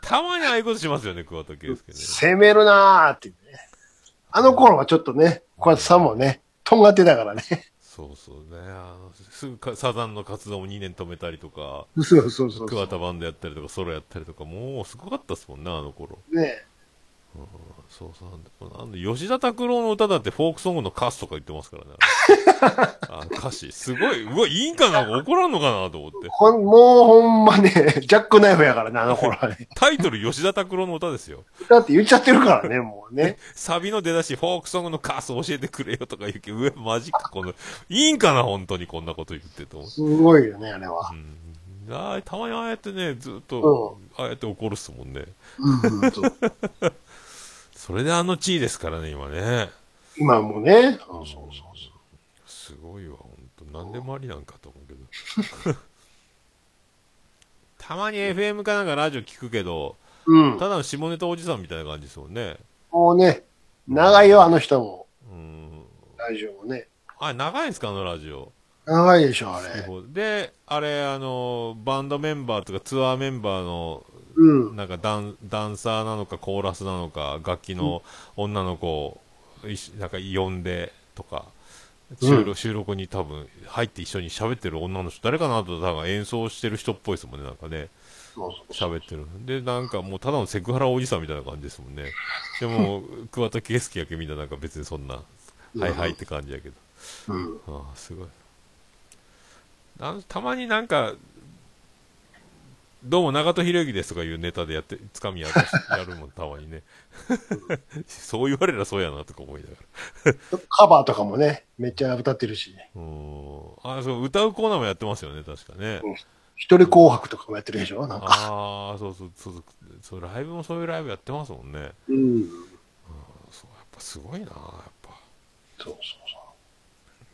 たまにああいうことしますよね、桑田佳祐ね。攻めるなーってね。あの頃はちょっとね、桑田さんもね、とんがってたからね。そうそうね。あのすぐかサザンの活動も2年止めたりとか、そうそうそう桑田バンドやったりとか、ソロやったりとか、もうすごかったっすもんね、あの頃。ねうん、そうそうなんで、吉田拓郎の歌だってフォークソングの歌詞とか言ってますからね。あ歌詞、すごい、うわ、いいんかな怒らんのかなと思って。ほん、もうほんまね、ジャックナイフやからね、あの頃はね。タイトル吉田拓郎の歌ですよ。だって言っちゃってるからね、もうね。サビの出だし、フォークソングの歌詞教えてくれよとか言うけど、うわ、マジか、この、いいんかな本当にこんなこと言ってと。すごいよね、あれは。うんあたまにああやってね、ずっと、ああやって怒るっすもんね。うん、うん、それであの地位ですからね、今ね。今もね。そうそうそうすごいわ、本当何でもありなんかと思うけど。たまに FM かなんかラジオ聞くけど、うん、ただの下ネタおじさんみたいな感じですもんね。もうね、長いよ、あの人も。うん。ラジオもね。あ、長いんですか、あのラジオ？長いでしょ、あれ。で、あれ、あの、バンドメンバーとかツアーメンバーのうん。なんかダンダンサーなのかコーラスなのか楽器の女の子をいしなんか呼んでとか収録,、収録に多分入って一緒に喋ってる女の人誰かなと多分演奏してる人っぽいですもんねなんかね。喋ってるでなんかもうただのセクハラおじさんみたいな感じですもんね。でも桑田佳祐やけみんななんか別にそんなはいはいって感じやけど。うん。ああすごい。たまになんかどうも長門博之ですとかいうネタでやってつかみやる やるもんたまにね そう言われりゃそうやなとか思いながら。カバーとかもね、めっちゃ歌ってるし、うーん。あそう歌うコーナーもやってますよね確かね、一人紅白とかもやってるでしょなんか。ああそうそうそうそうそうライブもそういうライブやってますもんね。うん。そうやっぱすごいなやっぱ。そうそう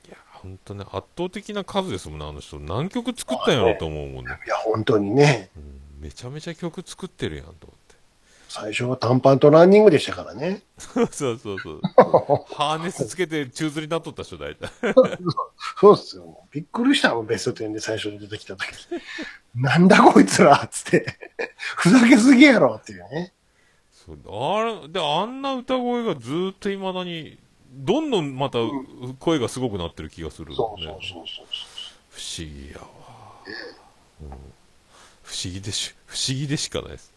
いや本当ね圧倒的な数ですもんねあの人。何曲作ったんやろと思うもんね、そう。いや、本当にね、うん、めちゃめちゃ曲作ってるやんと思って最初は短パンとランニングでしたからね。そうそうそう。ハーネスつけて宙吊りになっとった人大体。そうっすよ。びっくりしたもん、ベスト10で最初に出てきた時。なんだこいつらつって。ふざけすぎやろっていうね。そうあれ、で、あんな歌声がずっと未だに、どんどんまた声がすごくなってる気がする、ね。そうそうそうそう。不思議やわ、うん不思議でし、不思議でしかないです。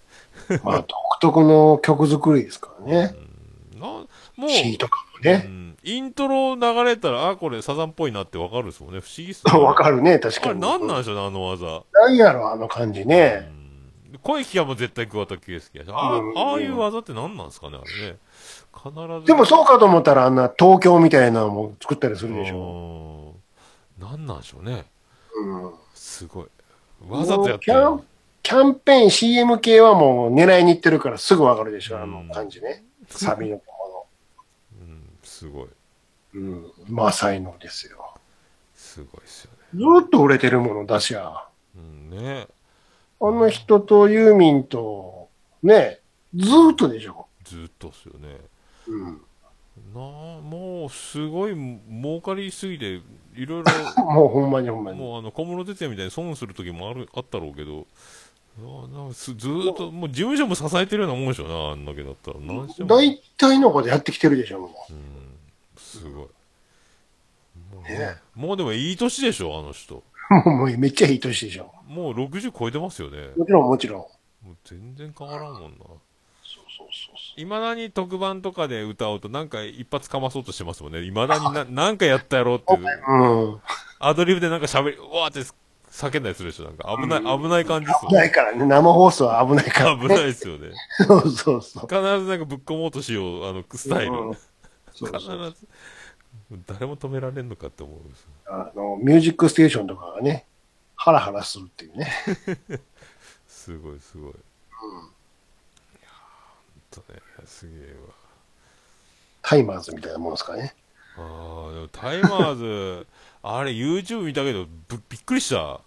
まあ、独特の曲作りですからね。なもう、とかもうね。ん、イントロ流れたら、あ、これサザンっぽいなってわかるですもんね。不思議っすね。わかるね、確あれかに。何なんでしょうね、あの技。なんやろ、あの感じね。声聞きはもう絶対桑田佳祐やし、あうんああいう技って何なんですかね、あれね。必ず。でもそうかと思ったら、あんな東京みたいなのも作ったりするでしょ。ょ。何なんでしょうね。うん。すごい。わざとやってキャンキャンペーン CM 系はもう狙いに行ってるからすぐわかるでしょ、あの感じね。サビのとこうん、すごい。ろ。うん。まあ才能ですよ。すごいですよね。ずっと売れてるものだしゃ。うん、ねあの人とユーミンと、ね、ずーっとでしょ。ずっとっすよね。うん。なあ、もう、すごい儲かりすぎて、いろいろ、もうほんまにほんまに。もうあの、小室哲哉みたいに損する時もある、あったろうけど、ずーっと、もう事務所も支えてるようなもんでしょうな、あんだけだったら。大体のことやってきてるでしょ、もすごい。もう,、ねもうでもいい年でしょ、あの人。う。もうめっちゃいい年でしょ。もう60超えてますよね。もちろんもちろん。もう全然変わらんもんな。そうそうそういまだに特番とかで歌うとなんか一発かまそうとしてますもんね。いまだにななんかやったやろうって、うん。アドリブでなんか喋り、うわーって叫んだりするでしょ。なんか危ない、危ない感じですもん危ないからね。生放送は危ないから、ね。危ないですよね。そうそうそう。必ずなんかぶっ込もうとしよう、あの、スタイル。うんそう必そうず。誰も止められんのかって思うんですあの、ミュージックステーションとかがね、ハラハラするっていうね。すごい、すごい。いやーほんとね、すげえわ。タイマーズみたいなもんですかね。ああ、でもタイマーズ、あれ YouTube 見たけど、ぶびっくりした。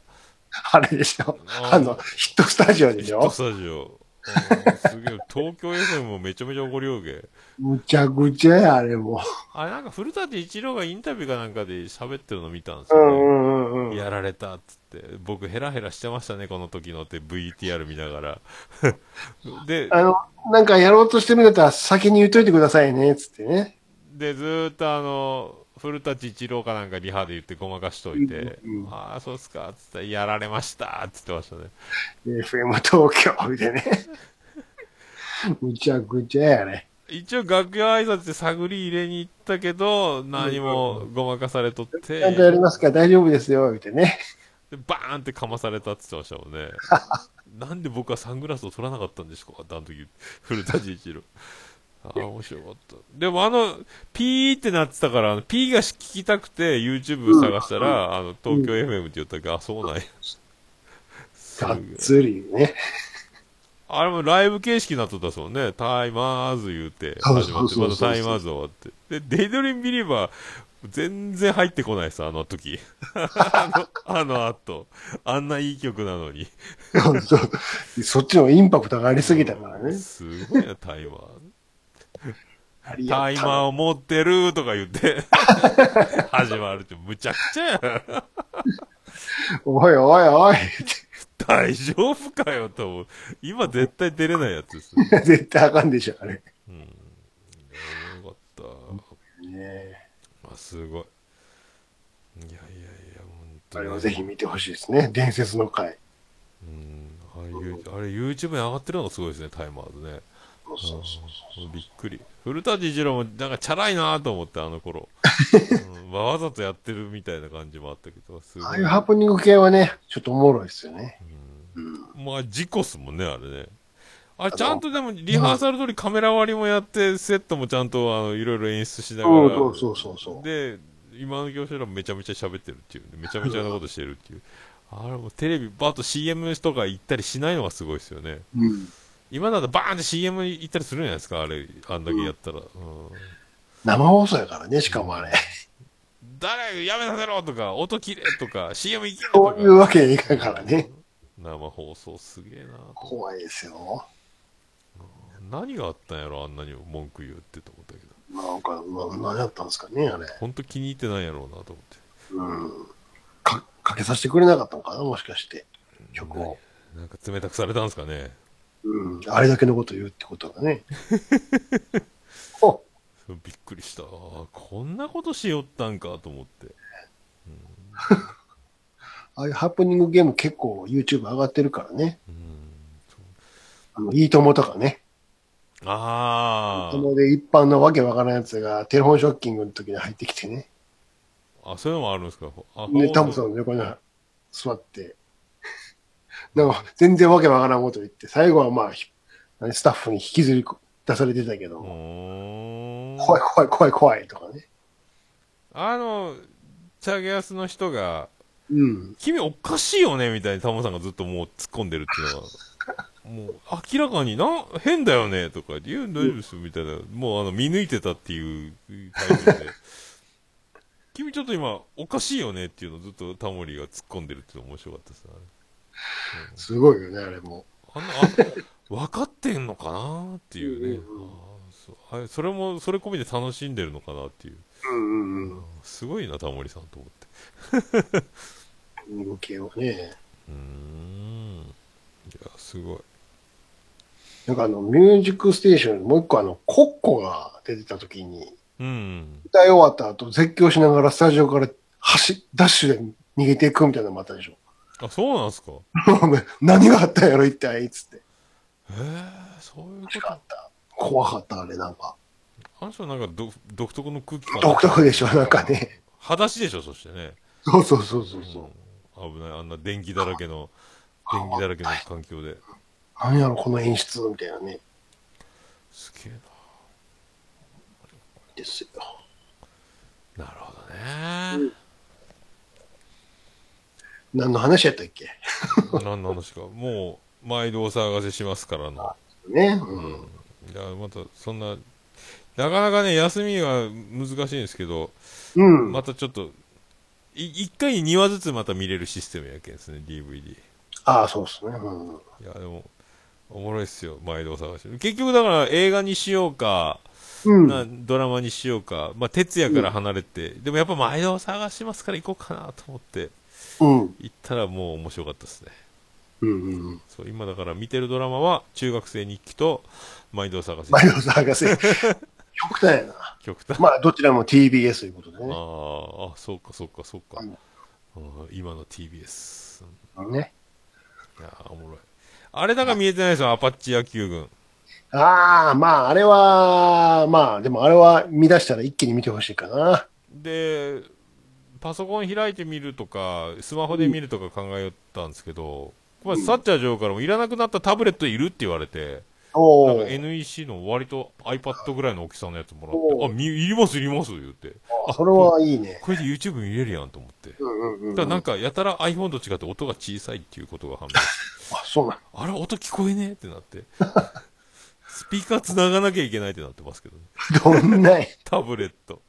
あれでしょ。あの、ヒットスタジオでしょヒット。スタジオ。すげえ、東京 FM もめちゃめちゃ怒りよげ。むちゃくちゃや、あれも。あれなんか古舘一郎がインタビューかなんかで喋ってるの見たんですよね。うんうんうんうん。やられたっつって、僕ヘラヘラしてましたね、この時のって VTR 見ながら。で、あの、なんかやろうとしてるんだったら先に言っといてくださいね、つってね。で、ずーっとあの、古舘一郎かなんかリハで言ってごまかしといて、うんうんああ、そうっすか、つって、やられました、っつってましたね。FM 東京みたいなね。むちゃくちゃやね。一応楽屋挨拶で探り入れに行ったけど、何もごまかされとって、ちゃんとやりますから大丈夫ですよ、みたいなね。でバーンってかまされたって言ってましたもんね。なんで僕はサングラスを取らなかったんですかあの時、古舘一郎。ああ、面白かった。でもあの、ピーってなってたから、あのピーが聞きたくて YouTube 探したら、あの、東京 FM って言ったけど、あ、そうなんや。がっえつりね。あれもライブ形式になっとったっすもんね。タイマーズ言うて、そう始まって、まそうそうそうたタイマーズ終わって。で、デイドリームビリーバー、全然入ってこないさ、あの時。あの、あの後。あんないい曲なのに。そうそうそっちのインパクトがありすぎたからね。すごいな、タイマー。タイマーを持ってるとか言って、始まるって、むちゃくちゃや。おいおいおい大丈夫かよと思う。今絶対出れないやつです。絶対あかんでしょ、あれ。うん。よかった。ねあ、すごい。いやいやいや、本当に。あれはぜひ見てほしいですね。伝説の回。うん。あれ、ユーあれ YouTube に上がってるのがすごいですね、タイマーズね。そうそうそううんびっくり。古舘一郎もなんかチャラいなと思って、あの頃。うんまあわざとやってるみたいな感じもあったけど、すごい。ああいうハプニング系はね、ちょっとおもろいですよね。うん。まあ、事故っすもんね、あれね。あれ、ちゃんとでも、リハーサル通りカメラ割りもやって、セットもちゃんと、あの、いろいろ演出しながら。そうそうそうそうで、今の業者らもめちゃめちゃ喋ってるっていう、ね、めちゃめちゃなことしてるっていう。あれもテレビ、バーッと CM とか行ったりしないのがすごいですよね。うん。今だとバーンって CM 行ったりするんじゃないですか、あれ、あんだけやったら。うん生放送やからね、しかもあれ。誰やめさせろとか、音切れとか、CM 行けとか。そういうわけにはいかんからね。生放送すげえなと怖いですよ。何があったんやろ、あんなに文句言うってと思ったけど。なんか、な何やったんですかね、あれ。本当気に入ってないやろうなと思って。うん。か、かけさせてくれなかったのかな、もしかして。曲を。なんか冷たくされたんですかね。うん。あれだけのこと言うってことがね。びっくりした。こんなことしよったんかと思って。ああいうハプニングゲーム結構 YouTube 上がってるからね。うん。あの、いいともとかね。あそので一般のわけわからんやつがテレフォンショッキングの時に入ってきてね。あ。あ、そういうのもあるんですか？あ、で、タムさんの横に座って、なんか全然わけわからんこと言って、最後はまあ、スタッフに引きずり出されてたけど。怖い怖い怖い怖いとかね。あの、チャゲアスの人が、うん。君おかしいよねみたいにタモさんがずっともう突っ込んでるっていうのは、もう明らかにな、変だよねとか言って、いや、大丈夫ですよみたいな、もうあの、見抜いてたっていう態度で、君ちょっと今、おかしいよねっていうのをずっとタモリが突っ込んでるっていうの面白かったですね。すごいよね、あれも。あんな、あ、分かってんのかなっていうね。うんうんあそれそれも、それ込みで楽しんでるのかなっていう。うんうんうん。すごいな、タモリさんと思って。動きをね。うーん。いや、すごい。なんかあの、ミュージックステーションにもう一個あの、コッコが出てた時に、うん。歌い終わった後、絶叫しながらスタジオから走、ダッシュで逃げていくみたいなのもあったでしょ。あ、そうなんすか？何があったんやろ、一体、つって。へえ、そういうこと？か。った。怖かった、あれ、なんか。あの人なんか独独特の空気感。独特でしょ、なんかね。裸足でしょ、そしてね。そうそうそうそうそう。うん危ない。あんな電気だらけの、電気だらけの環境で。何やろ、この演出、みたいなね。すげえですよ。な。なるほどね。何の話やったっけ？何の話か。もう、毎度お騒がせしますからの。ね。うん。いや、また、そんな、なかなかね、休みが難しいんですけど、うん。またちょっと、い一回に2話ずつまた見れるシステムやけんですね、DVD。いああ、そうっすね。うん。や、でも、おもろいっすよ、毎度お探し。結局だから映画にしようか、うん。なドラマにしようか、まあ、徹夜から離れて、でもやっぱ毎度探しますから行こうかなと思って、うん。行ったらもう面白かったですね。うん。うん。そう、今だから見てるドラマは、中学生日記と、毎度探し。毎度探せ。極端やな。極端。まあ、どちらも TBS ということであね。ーあ、そうか、そうか、そうか。うんうん今の TBS。ね。いやーおもろい。あれだから見えてないですよ、アパッチ野球軍。ああ、まあ、あれは、まあ、でもあれは見出したら一気に見てほしいかな。で、パソコン開いてみるとか、スマホで見るとか考えよったんですけど、まあ、サッチャー女王からもいらなくなったタブレットいるって言われて、なんか。NEC の割と iPad ぐらいの大きさのやつもらおって、あ、みいりますいります言って。あそれはいいね。これで YouTube 見れるやんと思って。うんうんうん。だからなんか、やたら iPhone と違って音が小さいっていうことが判明して、あ、そうなん。あれ、音聞こえねえってなって。スピーカー繋がなきゃいけないってなってますけどね。どんない。タブレット。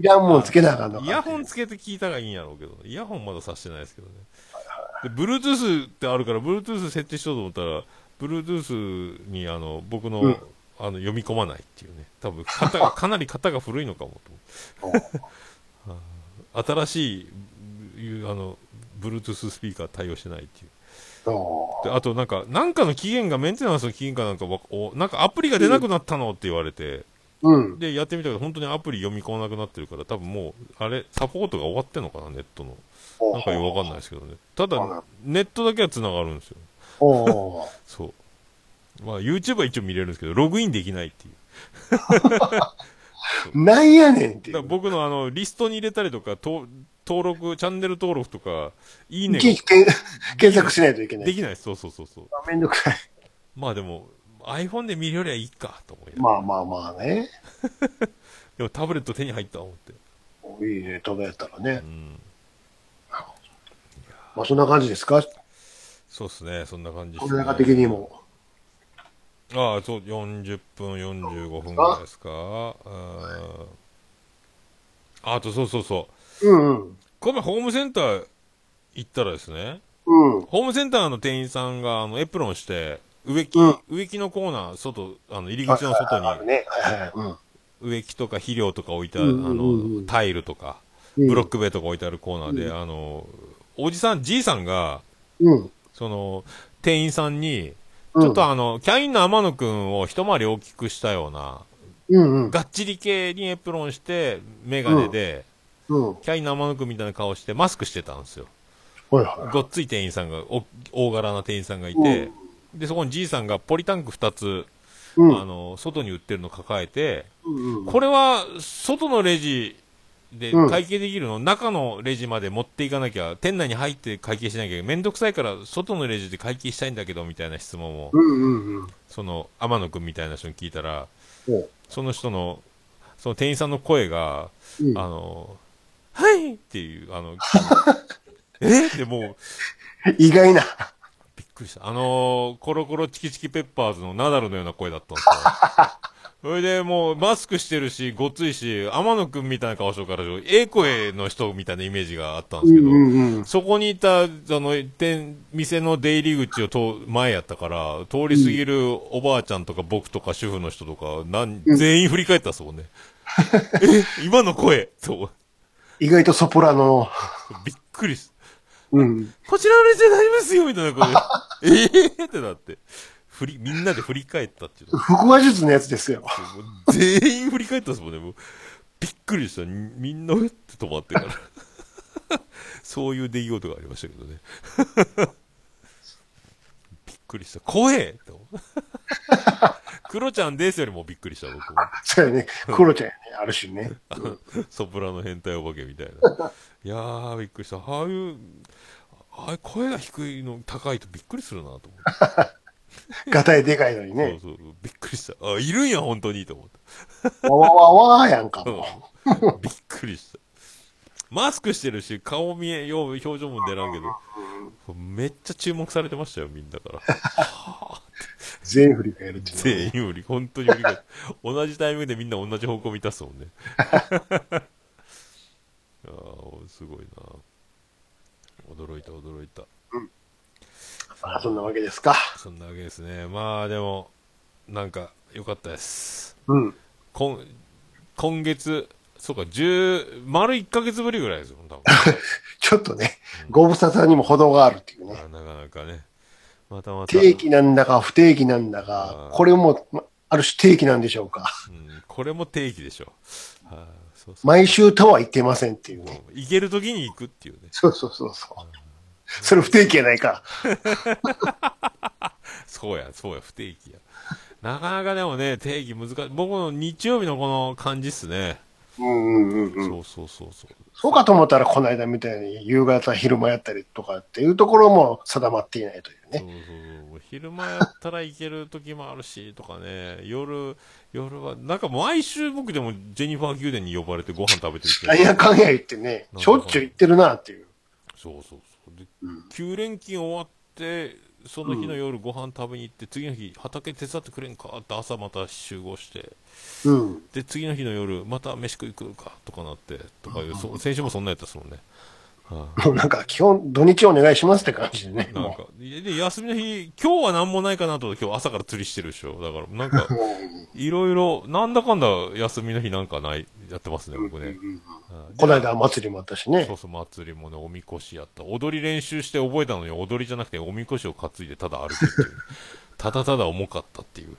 いらんもんつけなあかんのか。イヤホンつけて聞いたらいいんやろうけど、イヤホンまださしてないですけどね。で、Bluetooth ってあるから、Bluetooth 設定しようと思ったら、Bluetooth にあの、僕の、うんあの、読み込まないっていうね。多分、型が、かなり型が古いのかもと思って。新しい、あの、Bluetooth スピーカー対応してないっていう。おであとなんか、なんかの期限がメンテナンスの期限かなんかわお、なんかアプリが出なくなったのって言われて、うん。で、やってみたけど、本当にアプリ読み込まなくなってるから、多分もう、あれ、サポートが終わってんのかな、ネットの。なんかよくわかんないですけどね。ただネットだけは繋がるんですよ。そう。まあ、YouTube は一応見れるんですけど、ログインできないっていう。なんやねんって僕のあの、リストに入れたりとか、と登録、チャンネル登録とか、いいね検検索しないといけない。できない。そうそうそうそう。めんどくさい。まあでも、iPhone で見るよりはいいか、と思いなまあまあまあね。でもタブレット手に入った思って。いいね、ただやったらねう。ん。まあそんな感じですか？そうですね、そんな感じです、世の中的にも。ああ、そう、40分、45分ぐらいですか？あーあと、そうそうそう。うんうん。この前ホームセンター行ったらですね、うん。ホームセンターの店員さんが、あの、エプロンして、植木、うん植木のコーナー、外、あの、入り口の外に、あるね。はいはい。うん。植木とか肥料とか置いてある、うんうんうんあうんの、タイルとか、うんブロック塀とか置いてあるコーナーで、うあの、おじさん、じいさんが、うん。その、店員さんに、うんちょっとあの、キャインの天野くんを一回り大きくしたような、うんうん。がっちり系にエプロンして、メガネで、うん。キャインの天野くんみたいな顔して、マスクしてたんですよ。はいはごっつい店員さんが、お大柄な店員さんがいて、で、そこにじいさんがポリタンク2つ、い。うん。あの、外に売ってるの抱えて、うんうんこれは、外のレジでうん会計できるの、中のレジまで持っていかなきゃ、店内に入って会計しなきゃいけない。めんどくさいから、外のレジで会計したいんだけど、みたいな質問を、うんうんうん。その、天野くんみたいな人に聞いたら、おその人の、その店員さんの声が、うんあの、はいっていう、あの、え？ってもう、意外な。びっくりした。あのーコロコロチキチキペッパーズのナダルのような声だったんですよ。それでもう、マスクしてるし、ごっついし、天野くんみたいな顔してるから、ええ声の人みたいなイメージがあったんですけど、うんうんうん。そこにいた、あの、店、店の出入り口をと前やったから、通り過ぎるおばあちゃんとか僕とか主婦の人とか、なん、全員振り返ったっすもんね。え、今の声そう。意外とソプラノの。びっくりす。うん。こちらのレジで大丈夫ですよみたいな声で。ええってなって。振り、みんなで振り返ったっていうの。腹話術のやつですよ。全員振り返ったっすもんね。もうびっくりした。みんなうって止まってから。そういう出来事がありましたけどね。びっくりした。怖えって思うクロちゃんですよりもびっくりした、僕も。そうやね。クロちゃんやね。ある種ね。ソプラノ変態お化けみたいな。いやー、びっくりした。ああいう、ああいう声が低いの、高いとびっくりするなと思って。ガタイでかいのにね。そうそう、びっくりした。あ、いるんや、本当に、と思って。わわわわーやんかも びっくりした。マスクしてるし、顔見え、よう、表情も出らんけど、めっちゃ注目されてましたよ、みんなから。全員振り返る。全員より、本当に振り返って。同じタイミングでみんな同じ方向見たっすもんね。ああ、すごいな。驚いた、驚いた。まあそんなわけですか。そんなわけですね。まあ、でも、なんか、良かったです。うん。今、今月、そうか、10、丸1ヶ月ぶりぐらいですよ、多分。ちょっとね、ご無沙汰にも程があるっていうね。あなかなかね。またまた。定期なんだか不定期なんだあかー、これも、まある種定期なんでしょうか。うん、これも定期でしょ。はあ、そうそう。毎週とは言ってませんっていうね。行ける時に行くっていうね。そうそうそうそう。それ不定期やないか。そうや、そうや、不定期や。なかなかでもね、定期難しい。僕の日曜日のこの感じっすね。うんうんうんうん。そうそうそうそう。そうかと思ったら、この間みたいに夕方、昼間やったりとかっていうところも定まっていないというそうね。そうそう。昼間やったら行ける時もあるし、とかね。夜、夜は、なんか毎週僕でもジェニファー宮殿に呼ばれてご飯食べてるけどなんやかんや言ってね、しょっちゅう行ってるなっていう。そうそうそう。で、うん9連勤終わって、その日の夜ご飯食べに行って、次の日畑手伝ってくれんかって朝また集合して、うん。で、次の日の夜また飯食い来るかとかなって、とかいう、そ先週もそんなやったっすもんね。はもう なんか基本土日お願いしますって感じでね。なんか、で、休みの日、今日は何もないかなと、今日朝から釣りしてるでしょ。だから、なんか、ういろいろ、なんだかんだ休みの日なんかない、やってますね、僕ね。この間祭りもあったしねそう。そう、祭りもね、おみこしやった。踊り練習して覚えたのに、踊りじゃなくて、おみこしを担いでただ歩くっていう。ただただ重かったっていう。ね。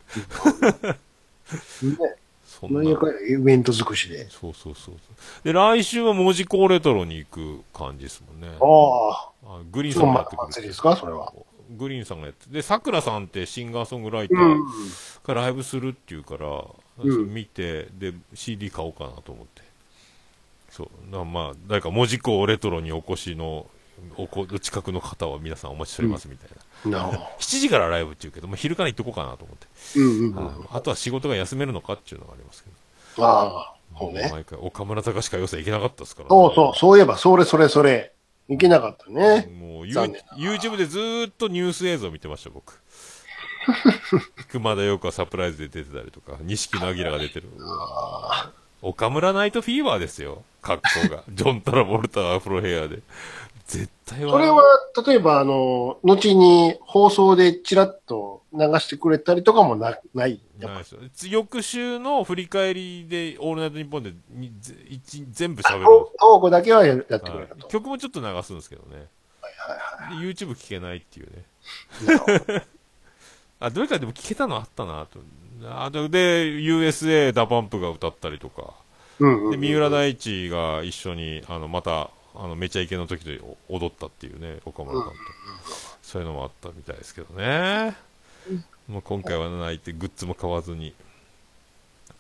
そんな。イベント尽くしで。そうそうそう。で、来週は文字工レトロに行く感じですもんね。ああ。あグリーンそうんがやってくる。祭りですか？それは。グリーンさんがやって。で、さくらさんってシンガーソングライタうんー。がライブするっていうから、うん見て、で、CD 買おうかなと思って。そう。なまあ、誰か文字工レトロにお越しの、おこ近くの方は皆さんお待ちしておりますみたいな。なるほど。7時からライブって言うけど、もう昼から行っとこうかなと思って。うんうんうん。はいあとは仕事が休めるのかっていうのがありますけど。ああ。そうね。毎回、岡村隆史か要素行けなかったですから、そうそう。そういえば、それそれそれ。いけなかったね。もう、YouTube でずーっとニュース映像見てました、僕。熊田曜子はサプライズで出てたりとか、錦野明が出てる。岡村ナイトフィーバーですよ、格好が。ジョン・トラボルタアフロヘアで。絶対それは、例えば、あの、後に放送でチラッと流してくれたりとかもなない。ないですよ。翌週の振り返りで、オールナイトニッポンでにぜ一全部喋るトークだけはやってくれはいたと。曲もちょっと流すんですけどね。はいはいで YouTube 聞けないっていうね。あ、どれかでも聞けたのあったなと。あとで、USA ダパンプが歌ったりとか。で、うんうん。三浦大知が一緒に、あの、また、あの、めちゃイケの時で踊ったっていうね、岡村さんと。そういうのもあったみたいですけどね。もう今回は泣いて、グッズも買わずに、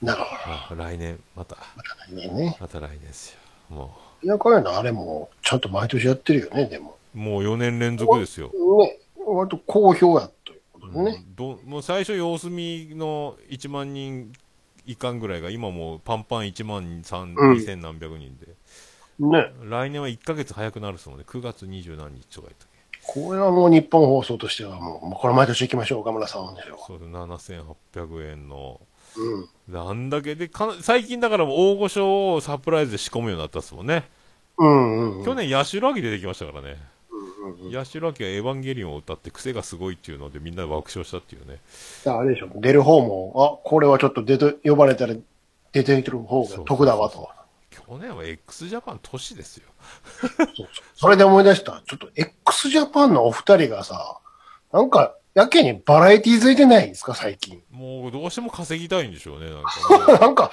なるほあ来年、また、どね。また来年ですよ。もいや、こういうのあれも、ちゃんと毎年やってるよね、でも。う、もう4年連続ですよ。ね。割と好評やということでね。うんどもう最初様子見の1万人いかんぐらいが今もうパンパン1万3、うん2000何百人でね。来年は1ヶ月早くなるそうで9月20何日とか言ったっこれはもう日本放送としてはもう、もうこれ毎年行きましょう、岡村さんでしょけそうで7800円のう。うん。であんだけでかな最近だから大御所をサプライズで仕込むようになったっすもんね、うんうんうん。去年八代亜紀出てきましたからねうんうんうん。八代亜紀がエヴァンゲリオンを歌って癖がすごいっていうのでみんなで爆笑したっていうねあれでしょ、出る方も、あ、これはちょっと出て、呼ばれたら出てる方が得だわと。去年は x ジャパン都市ですよそうそうそれで思い出した。ちょっと x ジャパンのお二人がさ、なんか、やけにバラエティ付いてないんですか、最近。もうどうしても稼ぎたいんでしょうねなんかね なんか、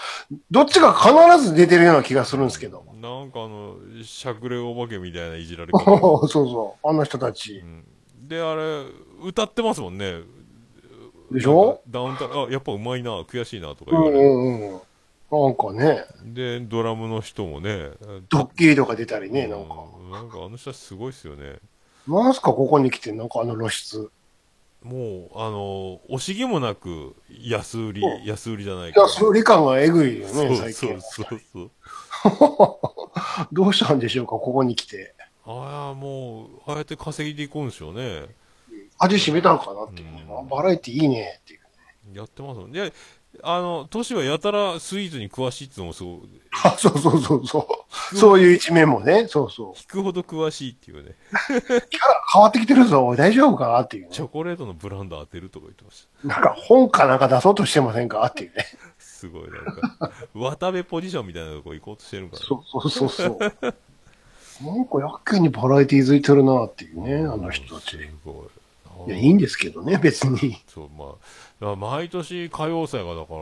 どっちか必ず出てるような気がするんですけど。なんかあの、しゃくれお化けみたいないじられ そ方。うそう。あの人たちう。んで、あれ、歌ってますもんね。でしょ？ダウンタウン、あ、やっぱうまいな、悔しいなとかうん言われる。うんうん。なんかね、で、ドラムの人もね、ドッキリとか出たりね、なんか。うんなんかあの人はすごいっすよね。なんすか、ここに来て、なんかあの露出。もう、あの、惜しげもなく、安売りうん、安売りじゃないいや、そ理感がえぐいよね、最近。そうそうそう。どうしたんでしょうか、ここに来て。ああ、もう、ああやって稼いでいくんですよね。味しめたんかなっていうね。うんあバラエティいいねっていう。やってますもん。で、あの、都市はやたらスイーツに詳しいっていうのもそう、あ、そうそうそうそう。そういう一面もね、そうそう。聞くほど詳しいっていうね。キャラ変わってきてるぞ、大丈夫かっていうねチ。ョコレートのブランド当てるとか言ってました。なんか本かなんか出そうとしてませんかっていうね。すごい、なんか、渡部ポジションみたいなとこ行こうとしてるから、そうそうそうそう。なんかやけにバラエティ付いてるなっていうね、あの人たち。すごい。いや、いいんですけどね、別に。そう、まあ、毎年歌謡祭がだから、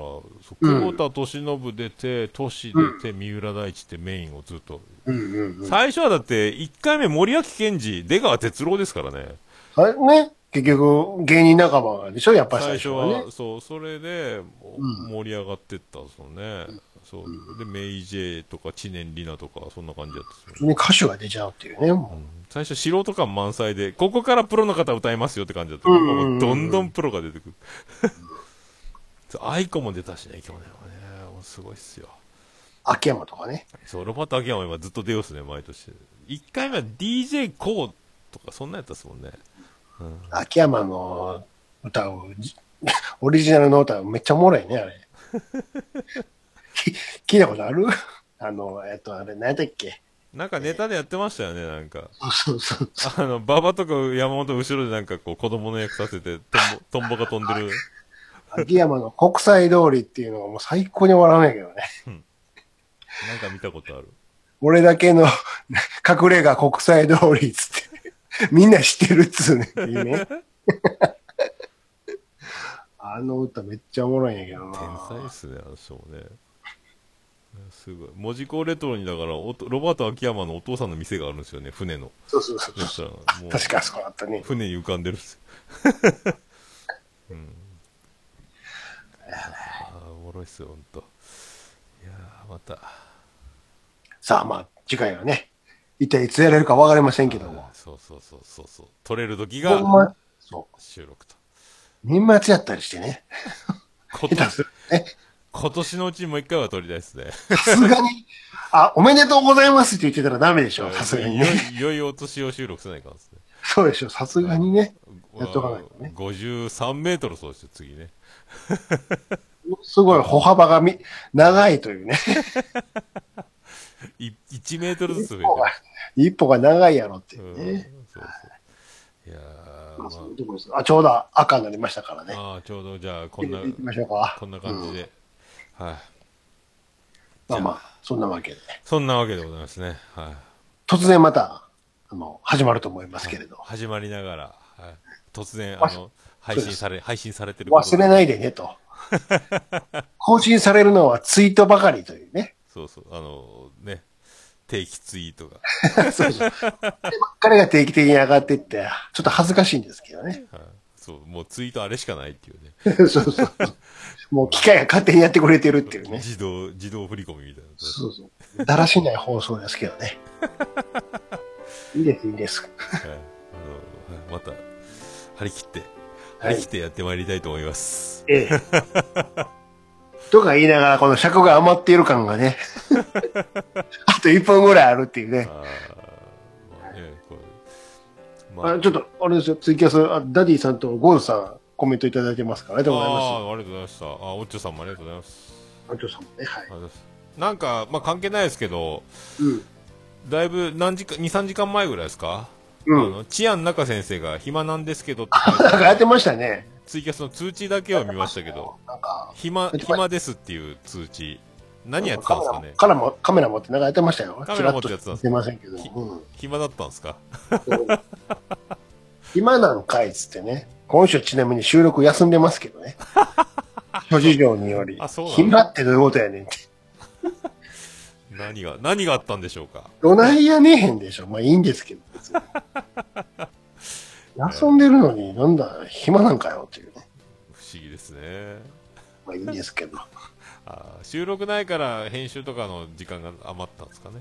久保田敏信出て、トシ出て、三浦大知ってメインをずっと。うんうんうん。最初はだって、1回目森脇健児、出川哲郎ですからね。あれ？ね、結局、芸人仲間でしょ、やっぱり最初最初はねは、。そう、それで、うん盛り上がってったんですよね。そう。で、 May J.とか、知念里奈とか、そんな感じだった普通に歌手が出ちゃうっていうね。も最初素人感満載で、ここからプロの方歌いますよって感じだったうんうんうんもうどんどんプロが出てくる。aiko も出たしね、去年はね。もうすごいっすよ。う秋山とかね。そう、ロバート秋山は今ずっと出ようっすね、毎年。1回目は DJ コーとか、そんなやったっすもんね。うん。秋山の歌を、じオリジナルの歌めっちゃおもろいね、あれ。き聞いたことある？あの、えっと、あれ、何やったっけ？なんかネタでやってましたよね、なんか。そうそうそう。あの、馬場とか山本後ろでなんかこう子供の役させて、トンボ、トンボが飛んでる。秋山の国際通りっていうのがもう最高に笑わないけどね。なんか見たことある？俺だけの 隠れ家国際通りっつって。みんな知ってるっつうね。いうね。あの歌めっちゃおもろいんやけどな。天才っすね、あの人もね。すごい。門司港レトロにだから、おとロバート秋山のお父さんの店があるんですよね、船の。そうそうそうそしたら、もう、確かそうだったね。船に浮かんでるんですよ。うん。ああ、おもろいっすよ、ほんと。いやー、また。さあまあ、次回はね、一体いつやれるか分かりませんけども。そうそうそうそうそう。撮れる時がま、そ収録と。う。年末やったりしてね。今下手すね。今年のうちにもう一回は撮りたいですね。さすがに、あ、おめでとうございますって言ってたらダメでしょ。さすがにいよね。いよいよお年を収録せないかんですね。そうでしょ。さすがにね。やっとかないとね53メートルそうですよ、次ね。すごい歩幅がみ、長いというね。い1メートルずつ増えて一歩が、長いやろっている。ううん、ね。そうそう。いやー、まあ、そうまいうとこです。あ、ちょうど赤になりましたからね。あ、ああ、ちょうどじゃあ、こんな。こんな感じで。はい。まあまあ、そんなわけで。そんなわけでございますね。はい。突然また、あの、始まると思いますけれど。始まりながら、はい、突然、わあの、配信され、配信されてる忘れないでねと。更新されるのはツイートばかりというね。そうそう、あの、ね、定期ツイートが。そうそう。彼が定期的に上がっていって、ちょっと恥ずかしいんですけどね。はい、そう、もうツイートあれしかないっていうね。そうそう。もう機械が勝手にやってくれてるっていうね。自動、自動振り込みみたいな。そうそう。だらしない放送ですけどね。いいです、いいです。はい、あのはいまた、張り切って、はい張り切ってやってまいりたいと思います。ええ。とか言いながら、この尺が余っている感がね。あと1分ぐらいあるっていうねまあね、あちょっと、あれですよ、ツイキャス、あダディさんとゴールさん、コメントいただいてますから、ありがとうございます。ありがとうございました。あ、おっちょさんもありがとうございます。あちょさんもね、はい。なんか、まあ関係ないですけど、うん。だいぶ何時間、2、3時間前ぐらいですか？うんあの、チアン中先生が暇なんですけどって書いてなんかやってましたね。ツイキャスの通知だけは見ましたけど、なんか、暇、暇ですっていう通知。何やってたんですかね？カメラも、カメラ持ってなんかやってましたよ。カメラ持ってやってたんですませんけど。ひうん。暇だったんですか？今なんかいっつってね。今週ちなみに収録休んでますけどね。諸事情によりあそう暇ってどういうことやねんって。何が、何があったんでしょうか？どないやねえへんでしょ。まあいいんですけど。別 に休んでるのになんだ、暇なんかよっていうね。不思議ですね。まあいいんですけど。あー収録ないから編集とかの時間が余ったんですかね。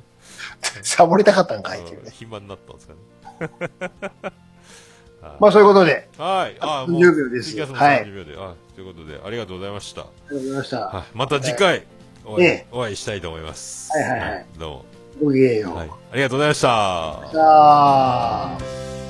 サボりたかったんかいっていううんね。暇になったんですかね。まあそういうことで、はい。あー、もう30秒ですはい30秒で。あということで、ありがとうございました。ありがとうございました。はい。また次回、お会い、ええお会いしたいと思います。はいはいはいどうも。ごきげんよう。はい。ありがとうございました。さあ。